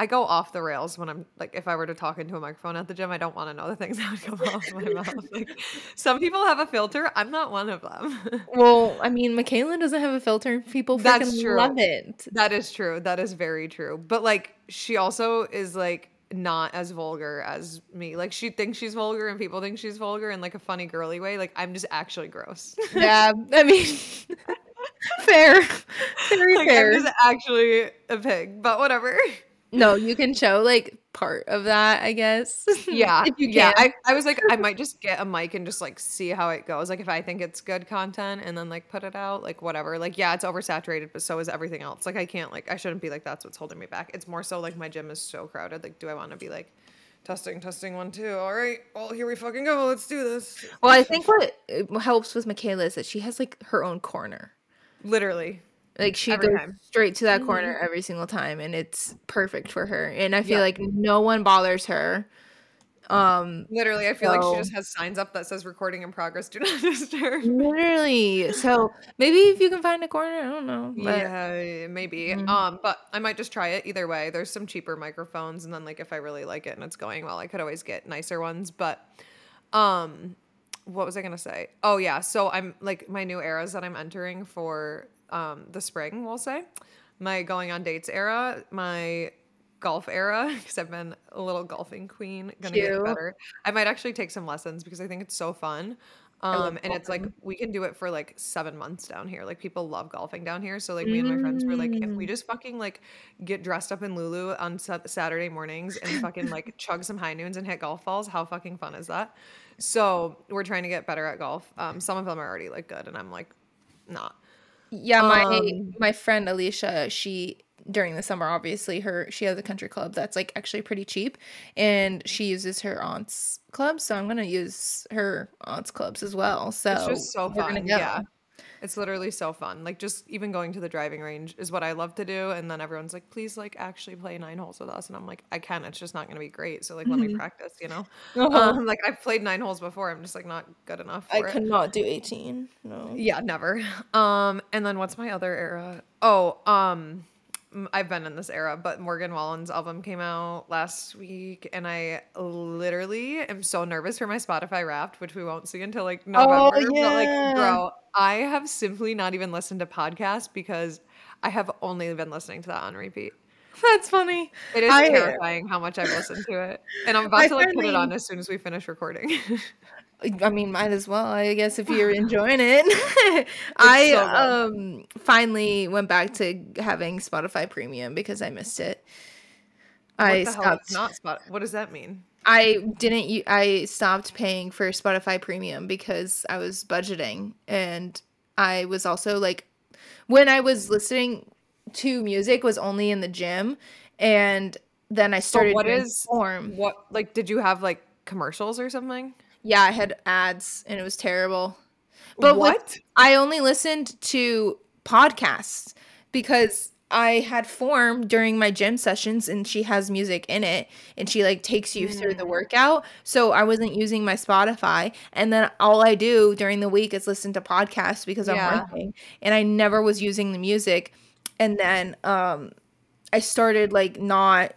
I go off the rails when I'm like, if I were to talk into a microphone at the gym, I don't want to know the things that would come off my mouth. Like, some people have a filter. I'm not one of them. Well, I mean, Michaela doesn't have a filter. People That's true. love it. that is true. That is very true. But like, she also is like not as vulgar as me. Like, she thinks she's vulgar, and people think she's vulgar in like a funny girly way. Like, I'm just actually gross. Yeah, I mean, fair, very like, fair. I'm just actually a pig. But whatever. No, you can show like part of that, I guess. Yeah, if you yeah. I, I was like, I might just get a mic and just like see how it goes. Like if I think it's good content, and then like put it out, like whatever. Like yeah, it's oversaturated, but so is everything else. Like I can't like I shouldn't be like that's what's holding me back. It's more so like my gym is so crowded. Like do I want to be like testing, testing one two? All right, well here we fucking go. Let's do this. well, I think what uh, helps with Michaela is that she has like her own corner. Literally, Like she Every goes time. Mm-hmm. straight to that corner every single time, and it's perfect for her. And I feel Yeah. like no one bothers her. Um, literally. I feel like she just has signs up that says recording in progress. Do not disturb. literally. So maybe if you can find a corner, I don't know. But yeah, maybe. Mhm. Um, but I might just try it either way. There's some cheaper microphones, and then like if I really like it and it's going well, I could always get nicer ones. But, um, what was I gonna say? Oh yeah, so I'm like my new eras that I'm entering for um the spring. We'll say my going on dates era, my golf era because I've been a little golfing queen. Gonna get better. I might actually take some lessons because I think it's so fun. Um, and it's like we can do it for like seven months down here. Like people love golfing down here. So like me and my friends were like, if we Mm. just fucking like get dressed up in Lulu on Sa- Saturday mornings and fucking like chug some high noons and hit golf balls, how fucking fun is that? So we're trying to get better at golf. Um, some of them are already like good, and I'm like, not. Yeah, my Um, my friend Alicia, she during the summer, obviously her she has a country club that's like actually pretty cheap, and she uses her aunt's club. So I'm gonna use her aunt's clubs as well. So It's just so fun. go. Yeah. It's literally so fun. Like just even going to the driving range is what I love to do. And then everyone's like, please like actually play nine holes with us. And I'm like, I can. It's just not gonna be great. So like let me practice, you know? Uh-huh. Um, like I've played nine holes before. I'm just like not good enough I it. could not do 18. No. Yeah, never. Um, and then what's my other era? Oh, um, I've been in this era, but Morgan Wallen's album came out last week, and I literally am so nervous for my Spotify Wrapped, which we won't see until like oh, November. But yeah. like, bro, I have simply not even listened to podcasts because I have only been listening to that on repeat. That's funny. It is I- terrifying how much I've listened to it. And I'm about I to like put it on as soon as we finish recording. I mean, might as well, I guess, if you're enjoying it. I so um finally went back to having Spotify Premium because I missed it. I what hell stopped. is not spot what does that mean? I didn't. I stopped paying for Spotify Premium because I was budgeting, and I was also like, when I was listening to music, was only in the gym, and then I started. what doing is- form? What like did you have like commercials or something? Yeah, I had ads, and it was terrible. But with- what? I only listened to podcasts because I had form during my gym sessions and she has music in it and she like takes you through the workout. So I wasn't using my Spotify and then all I do during the week is listen to podcasts because Yeah. I'm working and I never was using the music. And then um I started like not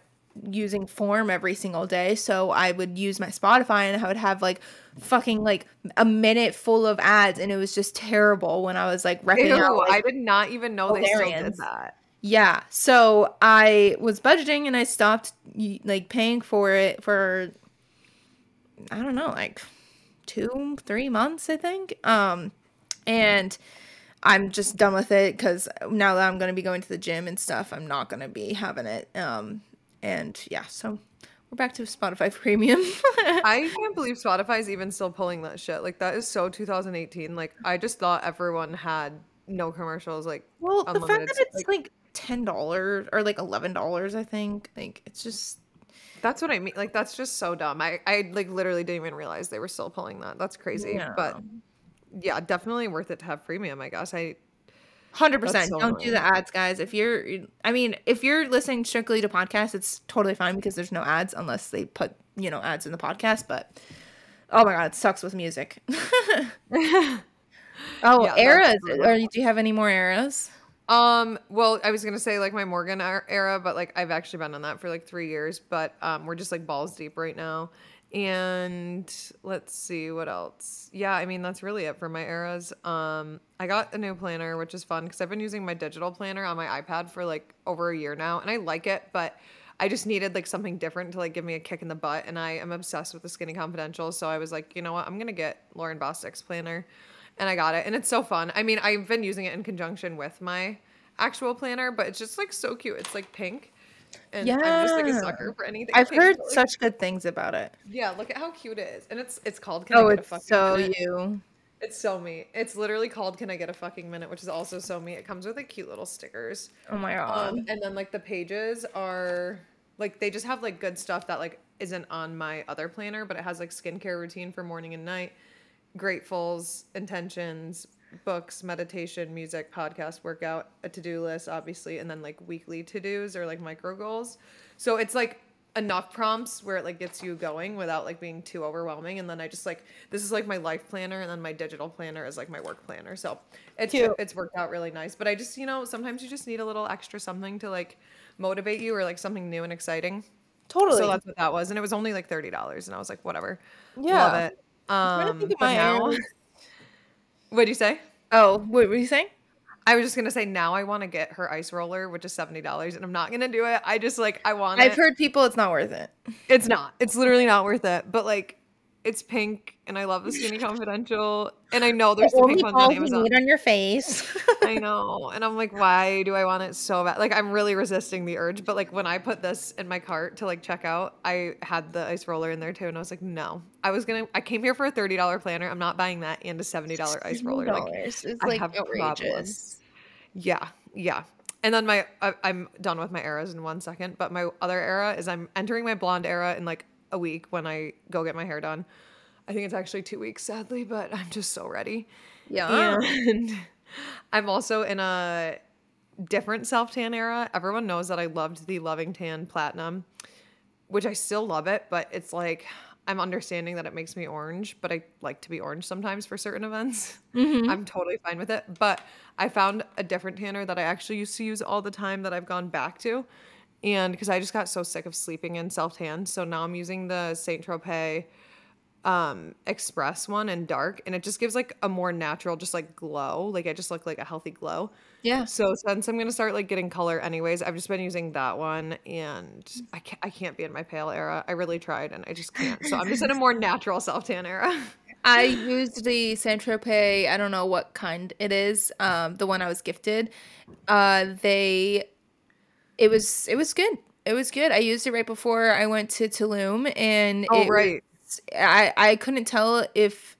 using form every single day. So i would use my spotify and i would have like fucking like a minute full of ads and it was just terrible when i was like repping Ew, out like, I did not even know they still did that. yeah so i was budgeting and i stopped like paying for it for i don't know like two three months i think. Um and i'm just done with it because now that i'm going to be going to the gym and stuff i'm not going to be having it um and yeah so we're back to spotify premium I can't believe Spotify's even still pulling that shit. Like that is so 2018. Like I just thought everyone had no commercials. Like well the fact that it's like ten dollars or like eleven dollars i think like it's just that's what I mean. Like that's just so dumb. I I like literally didn't even realize they were still pulling that. That's crazy. But yeah, definitely worth it to have premium. I guess I Hundred percent. so Don't do the ads, guys. If you're, I mean, if you're listening strictly to podcasts, it's totally fine because there's no ads unless they put, you know, ads in the podcast. But oh my god, it sucks with music. oh, Yeah, eras. Or do you have any more eras? Um, well, I was gonna say like my Morgan er- era, but like I've actually been on that for like three years. But um, we're just like balls deep right now. And let's see what else. Yeah, I mean that's really it for my eras. Um, I got a new planner, which is fun because I've been using my digital planner on my iPad for like over a year now, and I like it, but I just needed like something different to like give me a kick in the butt. And I am obsessed with the Skinny Confidential, so I was like, you know what, I'm gonna get Lauryn Bosstick's planner and I got it, and it's so fun. I mean, I've been using it in conjunction with my actual planner, but it's just like so cute. It's like pink, and I'm just like a Yeah. sucker for anything. I've heard like, such good things about it. Yeah, look at how cute it is, and it's it's called. Can Oh, I get a it's fucking so minute? you. It's so me. It's literally called "Can I Get a Fucking Minute," which is also so me. It comes with like cute little stickers. Oh my god. Um, and then like the pages are like they just have like good stuff that like isn't on my other planner, but it has like skincare routine for morning and night, gratefuls, intentions, books, meditation, music, podcast, workout, a to-do list, obviously, and then like weekly to-dos or like micro goals. So it's like enough prompts where it like gets you going without like being too overwhelming. And then I just like this is like my life planner, and then my digital planner is like my work planner. So it's Cute. it's worked out really nice. But I just you know sometimes you just need a little extra something to like motivate you or like something new and exciting. totally. So that's what that was, and it was only like thirty dollars, and I was like, whatever, Yeah. love it. trying to Um, think of my now, eras. what'd you say? oh, what were you saying? I was just gonna say now I want to get her ice roller, which is seventy dollars, and I'm not gonna do it. I just like I want I've it. heard people it's not worth it. It's not. It's literally not worth it. But like, it's pink, and I love the Skinny Confidential, and I know there's the pink ones on Amazon. on your face. I know, and I'm like, why do I want it so bad? Like, I'm really resisting the urge. But like, when I put this in my cart to like check out, I had the ice roller in there too, and I was like, no, I was gonna. I came here for a thirty dollar planner. I'm not buying that and a seventy dollar ice roller. Like, $60. it's I like have outrageous. problems. Yeah, yeah. And then my I, I'm done with my eras in one second. But my other era is I'm entering my blonde era in like a week when I go get my hair done. I think it's actually two weeks, sadly, but I'm just so ready. Yeah. And I'm also in a different self tan era. Everyone knows that I loved the Loving Tan Platinum, which I still love it, but it's like I'm understanding that it makes me orange, but I like to be orange sometimes for certain events. Mm-hmm. I'm totally fine with it. But I found a different tanner that I actually used to use all the time that I've gone back to. And because I just got so sick of sleeping in self tan. So now I'm using the Saint Tropez um express one in dark and it just gives like a more natural just like glow like i just look like a healthy glow Yeah. so since i'm gonna start like getting color anyways i've just been using that one and i can't i can't be in my pale era i really tried and i just can't so i'm just in a more natural self tan era I used the Saint Tropez. I don't know what kind it is. Um, the one I was gifted. Uh, they, it was it was good. It was good. I used it right before I went to Tulum, and oh it right was, I I couldn't tell if,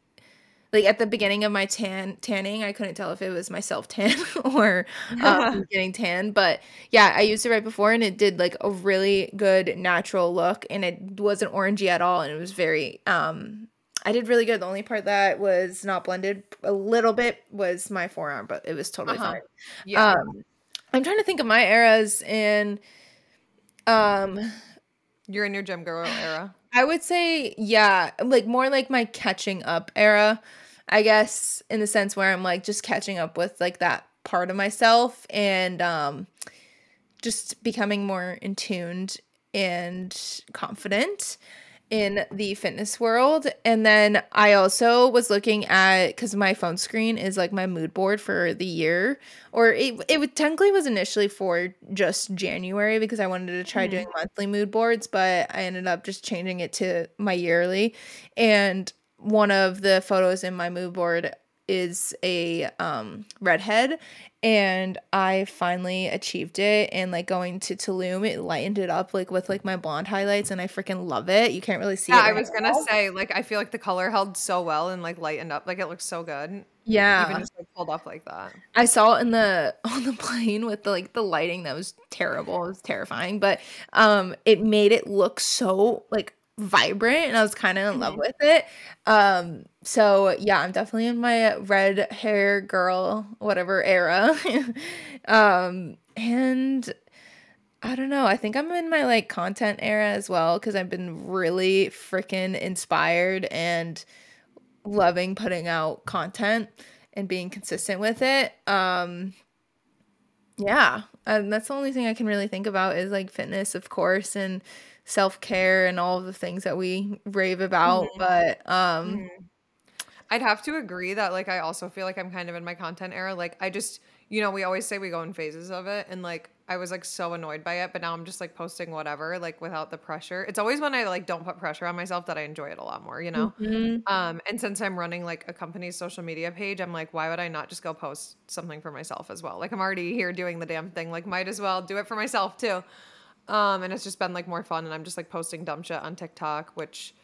like at the beginning of my tan tanning, I couldn't tell if it was myself tan or um, getting tan. But yeah, I used it right before, and it did like a really good natural look, and it wasn't orangey at all, and it was very um I did really good. The only part that was not blended a little bit was my forearm, but it was totally Uh-huh. fine. yeah Um, I'm trying to think of my eras, and um, you're in your gym girl era. I would say yeah, like more like my catching up era, I guess, in the sense where I'm like just catching up with like that part of myself and um, just becoming more in tuned and confident in the fitness world. And then I also was looking at because my phone screen is like my mood board for the year, or it it would- technically was initially for just January because I wanted to try Mhm. doing monthly mood boards, but I ended up just changing it to my yearly. And one of the photos in my mood board is a um redhead and I finally achieved it and like going to Tulum it lightened it up like with like my blonde highlights and I freaking love it. You can't really see yeah it. i was gonna now. say like i feel like the color held so well and like lightened up like it looks so good Yeah. even just like pulled up like that I saw it in the on the plane with the like the lighting that was terrible. It was terrifying, but um it made it look so like vibrant and I was kind of in love Mhm. with it. Um so yeah, I'm definitely in my red hair girl whatever era. um and I don't know. I think I'm in my like content era as well cuz I've been really freaking inspired and loving putting out content and being consistent with it. Um yeah, and that's the only thing I can really think about is like fitness, of course, and self-care and all the things that we rave about, Mhm. but um Mhm. I'd have to agree that like I also feel like I'm kind of in my content era. Like I just, you know, we always say we go in phases of it and like I was like so annoyed by it, but now I'm just like posting whatever, like without the pressure. It's always when I like don't put pressure on myself that I enjoy it a lot more, you know? mhm. Um, and since I'm running like a company's social media page, I'm like, why would I not just go post something for myself as well? Like I'm already here doing the damn thing. Like might as well do it for myself too. Um, and it's just been like more fun and I'm just like posting dumb shit on TikTok, which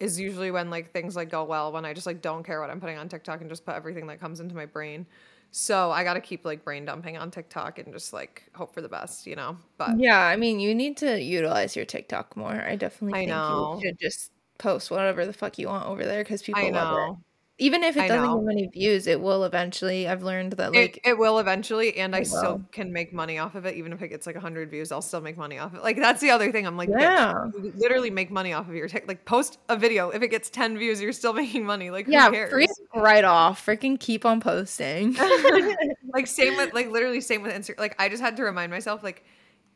is usually when like things like go well when I just like don't care what I'm putting on TikTok and just put everything that comes into my brain. So I got to keep like brain dumping on TikTok and just like hope for the best, you know. But Yeah, I mean, you need to utilize your TikTok more. I definitely I think know. you should just post whatever the fuck you want over there cuz people I love it. Even if it I doesn't know. get many views, it will eventually. I've learned that It, like it will eventually, and I it still can make money off of it. Even if it gets like 100 views, I'll still make money off it. Like, that's the other thing. I'm like, Yeah. you literally make money off of your tech. Like, post a video. If it gets 10 views, you're still making money. Like, who Yeah, cares? freak right off. Freaking keep on posting. like, same with, like, literally, same with Instagram. Like, I just had to remind myself, like,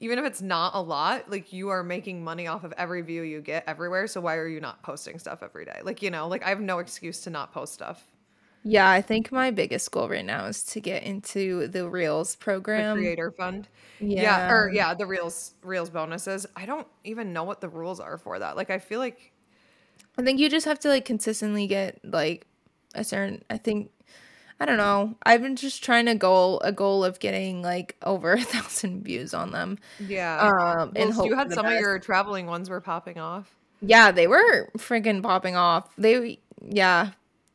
even if it's not a lot, like, you are making money off of every view you get everywhere. So, why are you not posting stuff every day? Like, you know, like, I have no excuse to not post stuff. Yeah, I think my biggest goal right now is to get into the Reels The program. creator fund. Yeah, Yeah. or yeah, the reels reels bonuses. I don't even know what the rules are for that. Like I feel like I think you just have to like consistently get like a certain I think I don't know. I've been just trying to goal a goal of getting like over a thousand views on them. yeah. Um and Well, hope you had some of your traveling ones were popping off. Yeah, they were freaking popping off. They yeah.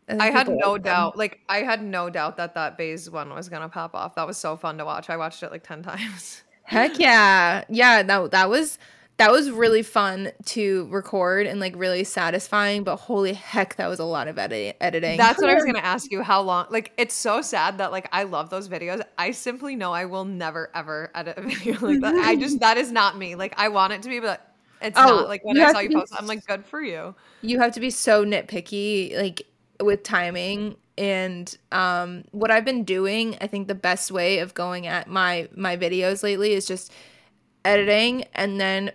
think I had no like them. doubt. Like I had no doubt that that Bays one was gonna pop off. That was so fun to watch. I watched it like ten times. Heck yeah. Yeah, no, that was that was really fun to record and like really satisfying, but holy heck, that was a lot of edit- editing. That's what I was gonna ask you. How long? Like it's so sad that like I love those videos. I simply know I will never ever edit a video like that. I just that is not me. Like I want it to be, but it's Oh, not. Like when I saw to you be post, I'm like, good for you. you have to be so nitpicky like with timing and um what I've been doing, I think the best way of going at my my videos lately is just editing and then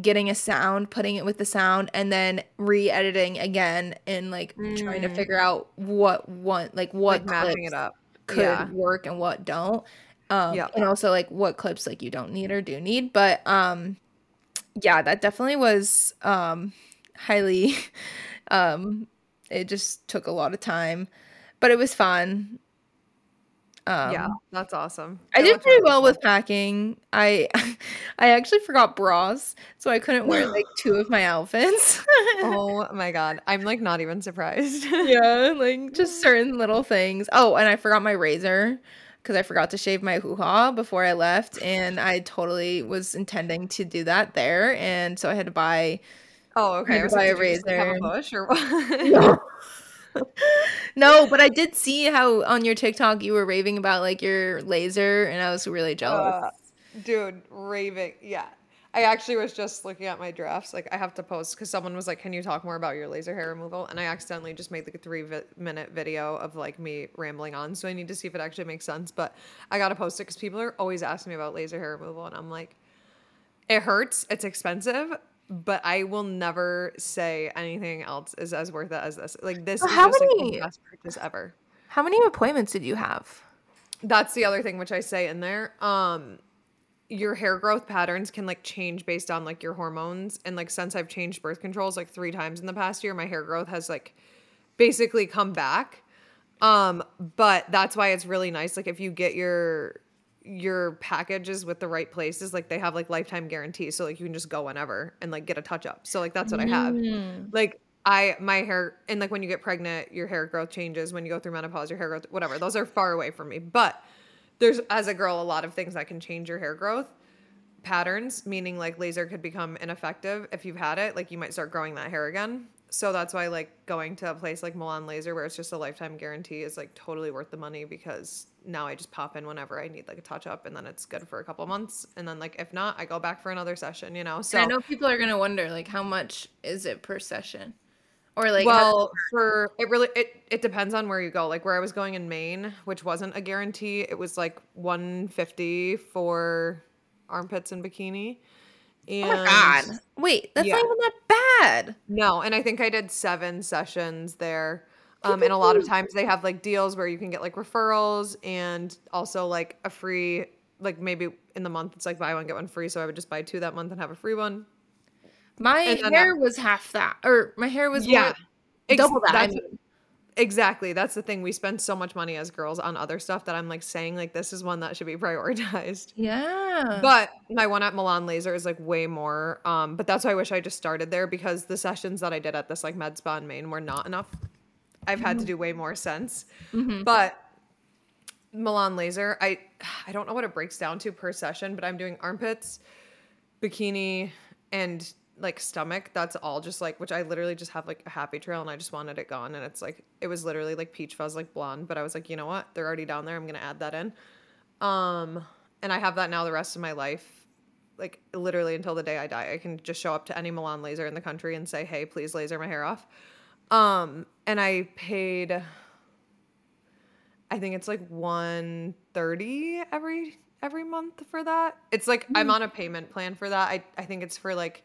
getting a sound, putting it with the sound, and then re-editing again and like trying to Mm. figure out what one like what Like clips it up. could Yeah. work and what don't. Um Yep. and also like what clips like you don't need or do need. But um yeah, that definitely was um highly um it just took a lot of time. But it was fun. Um Yeah, that's awesome. I did pretty well with packing. I I actually forgot bras, so I couldn't wear like two of my outfits. Oh my god. I'm like not even surprised. yeah, like just certain little things. Oh, and I forgot my razor because I forgot to shave my hoo ha before I left, and I totally was intending to do that there, and so I had to buy. Oh, okay. had I to was buy a did you just, like, have a bush or what? No, but I did see how on your TikTok you were raving about like your laser, and I was really jealous. Uh, dude, raving. Yeah. I actually was just looking at my drafts. Like, I have to post because someone was like, Can you talk more about your laser hair removal? And I accidentally just made like a three vi- minute video of like me rambling on. So I need to see if it actually makes sense. But I got to post it because people are always asking me about laser hair removal. And I'm like, It hurts. It's expensive. But I will never say anything else is as worth it as this. Like, this is how just like many- the best purchase ever. How many appointments did you have? That's the other thing which I say in there. Um your hair growth patterns can like change based on like your hormones and like since I've changed birth controls like 3 times in the past year, my hair growth has like basically come back. Um but that's why it's really nice like if you get your your packages with the right places like they have like lifetime guarantee so like you can just go whenever and like get a touch up. So like that's what I have Mm. like I my hair and like when you get pregnant, your hair growth changes. When you go through menopause, your hair growth, whatever. Those are far away from me. But there's as a girl a lot of things that can change your hair growth patterns, meaning like laser could become ineffective if you've had it. Like you might start growing that hair again. So that's why like going to a place like Milan Laser where it's just a lifetime guarantee is like totally worth the money because now I just pop in whenever I need like a touch up and then it's good for a couple months and then like if not, I go back for another session, you know. So I know people are gonna wonder like how much is it per session, or like well, for it really it it depends on where you go. Like where I was going in Maine, which wasn't a guarantee, it was like 150 for armpits and bikini. And oh my god, wait, that's Yeah. not even that bad. No, and I think I did 7 sessions there. Um, and a lot of times they have like deals where you can get like referrals and also like a free like maybe in the month it's like buy one get one free so I would just buy two that month and have a free one. My And then hair was half that, or my hair was Yeah. more- Ex- double that. I mean. Exactly. That's the thing. We spend so much money as girls on other stuff that I'm like saying like this is one that should be prioritized. yeah, But my one at Milan Laser is like way more. Um, but that's why I wish I just started there because the sessions that I did at this like med spa in Maine were not enough. I've had to do way more since. Mhm. But Milan Laser, I I don't know what it breaks down to per session, but I'm doing armpits, bikini, and like stomach. That's all just like which I literally just have like a happy trail and I just wanted it gone. And it's like it was literally like peach fuzz, like blonde. But I was like, you know what? They're already down there. I'm gonna add that in. Um, and I have that now the rest of my life. Like literally until the day I die. I can just show up to any Milan laser in the country and say, hey, please laser my hair off. Um, and I paid I think it's like 130 every every month for that. It's like I'm on a payment plan for that. I I think it's for like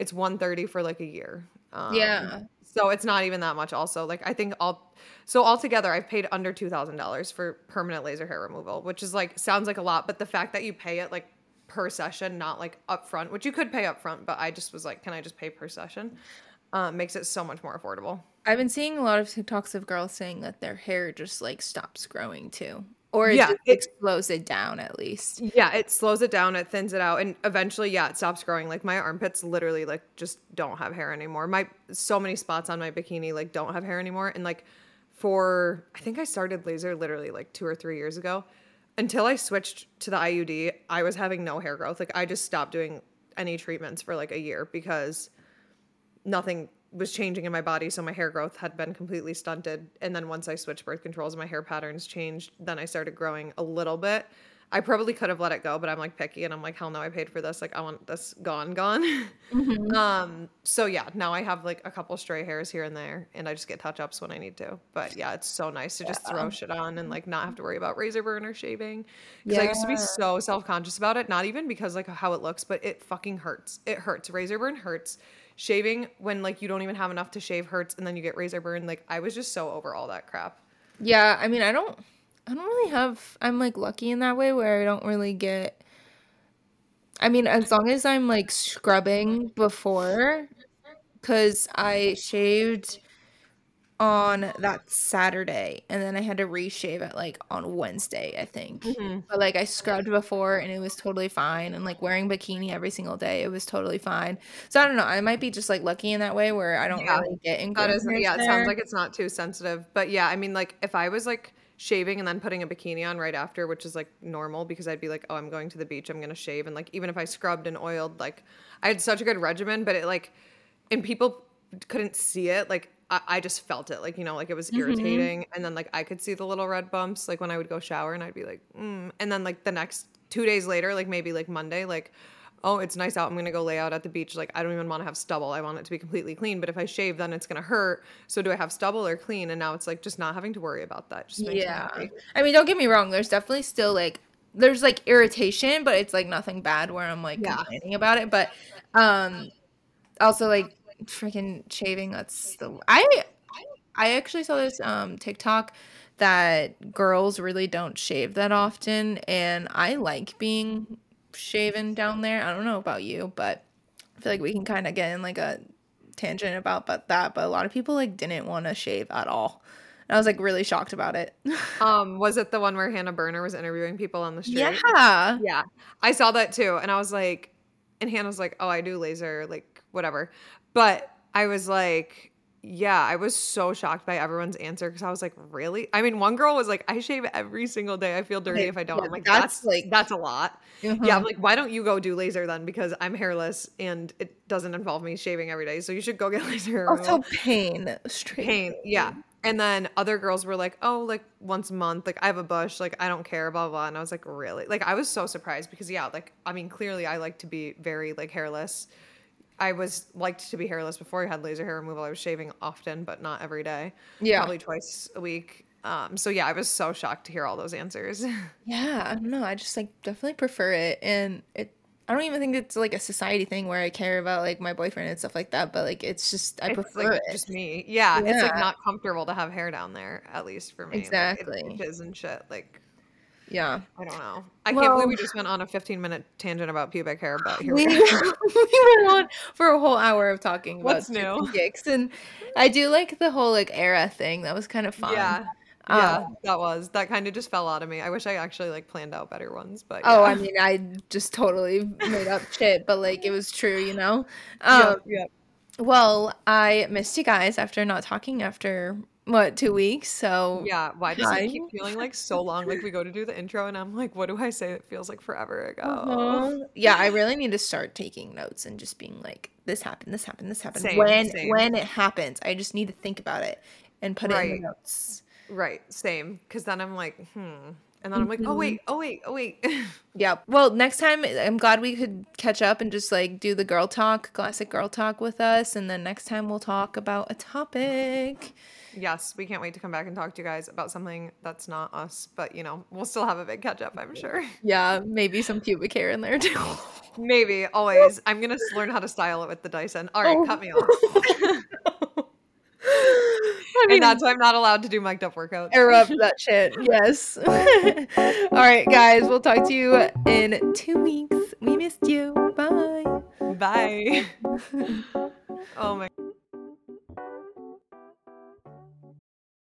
it's 130 for like a year. Um, Yeah. So it's not even that much also. Like I think all so altogether I've paid under $2000 for permanent laser hair removal, which is like sounds like a lot, but the fact that you pay it like per session, not like upfront, which you could pay upfront, but I just was like, can I just pay per session? Uh, makes it so much more affordable. I've been seeing a lot of TikToks of girls saying that their hair just like stops growing too, or it Yeah, just it- slows it down at least. Yeah, it slows it down, it thins it out, and eventually, yeah, it stops growing. Like my armpits literally like just don't have hair anymore. My so many spots on my bikini like don't have hair anymore. And like for I think I started laser literally like two or three years ago. Until I switched to the IUD, I was having no hair growth. Like I just stopped doing any treatments for like a year because nothing was changing in my body so my hair growth had been completely stunted and then once i switched birth controls my hair patterns changed then i started growing a little bit I probably could have let it go, but I'm like picky and I'm like, hell no, I paid for this. Like I want this gone, gone. Mhm. um, so yeah, now I have like a couple stray hairs here and there, and I just get touch ups when I need to. But yeah, it's so nice to just throw shit on and like not have to worry about razor burn or shaving. Because I used to be so self conscious about it, not even because like how it looks, but it fucking hurts. It hurts. Razor burn hurts. Shaving when like you don't even have enough to shave hurts, and then you get razor burn. Like I was just so over all that crap. Yeah, I mean, I don't I don't really have I'm like lucky in that way where I don't really get I mean, as long as I'm like scrubbing before cuz I shaved on that Saturday and then I had to reshave it like on Wednesday, I think. Mhm. But like I scrubbed before and it was totally fine and like wearing bikini every single day, it was totally fine. So I don't know, I might be just like lucky in that way where I don't Yeah. really get That ingrown is, yeah, it sounds like it's not too sensitive. But yeah, I mean, like if I was like shaving and then putting a bikini on right after, which is like normal because I'd be like, oh, I'm going to the beach, I'm gonna shave, and like even if I scrubbed and oiled, like I had such a good regimen, but it like, and people couldn't see it, like I, I just felt it, like you know, like it was Mhm. irritating, and then like I could see the little red bumps, like when I would go shower, and I'd be like, mm. and then like the next two days later, like maybe like Monday, like oh, it's nice out. I'm gonna go lay out at the beach. Like I don't even want to have stubble. I want it to be completely clean. But if I shave, then it's gonna hurt. So do I have stubble or clean? And now it's like just not having to worry about that. Yeah. me. I mean, don't get me wrong. There's definitely still like there's like irritation, but it's like nothing bad where I'm like Yeah. complaining about it. But um, also like freaking shaving. That's the I I actually saw this um TikTok that girls really don't shave that often, and I like being shaven down there. I don't know about you, but I feel like we can kind of get in like a tangent about but that. But a lot of people like didn't want to shave at all. And I was like really shocked about it. Um, was it the one where Hannah Berner was interviewing people on the street? Yeah. Yeah. I saw that too. And I was like, and Hannah's like, oh, I do laser, like whatever. But I was like, yeah, I was so shocked by everyone's answer because I was like, really? I mean, one girl was like, I shave every single day. I feel dirty Like, if I don't. yeah, I'm like, that's, that's, like- that's a lot. Yeah, Uh-huh. I'm like, why don't you go do laser then? Because I'm hairless and it doesn't involve me shaving every day. So you should go get laser. removal Also pain. Straight pain yeah and then other girls were like oh like once a month like i have a bush like i don't care blah, blah and i was like really like i was so surprised because yeah like i mean clearly i like to be very like hairless i was liked to be hairless before i had laser hair removal i was shaving often but not every day Yeah. probably twice a week um so yeah i was so shocked to hear all those answers Yeah, I don't know. I just like definitely prefer it, and it. I don't even think it's like a society thing where I care about like my boyfriend and stuff like that. But like, it's just I it's prefer like it. just me yeah, it's like not comfortable to have hair down there at least for me Like, it Exactly. and shit like Yeah. I don't know. I can't believe we just went on a 15 minute tangent about pubic hair, but here We, we we went on for a whole hour of talking about What's tips new? and and I do like the whole like era thing. That was kind of fun. Yeah. Um, Yeah, that was. That kind of just fell out of me. I wish I actually like planned out better ones, but Oh. I mean, I just totally made up shit, but like it was true, you know. Um, yeah, yeah. Well, I missed you guys after not talking after what two weeks. So Yeah, why does Hi. it keep feeling like so long? Like we go to do the intro and I'm like, what do I say? It feels like forever ago. Uh-huh. Yeah, I really need to start taking notes and just being like, this happened, this happened, this happened. Same, when same. when it happens, I just need to think about it and put it in Right. the notes. Right, same. Because then I'm like, hmm. And then I'm like, oh Mhm. wait, oh wait, oh wait. Yeah. Well, next time I'm glad we could catch up and just like do the girl talk, classic girl talk with us, and then next time we'll talk about a topic. Yes, we can't wait to come back and talk to you guys about something that's not us, but you know, we'll still have a big catch up, I'm sure. Yeah, maybe some pubic hair in there too. Maybe, always. I'm gonna learn how to style it with the Dyson. All right, Oh. cut me oh. off. I and that's why I'm not allowed to do mic'd up workouts. erupt that shit. Yes. All right, guys. We'll talk to you in two weeks. We missed you. Bye. Bye. oh my.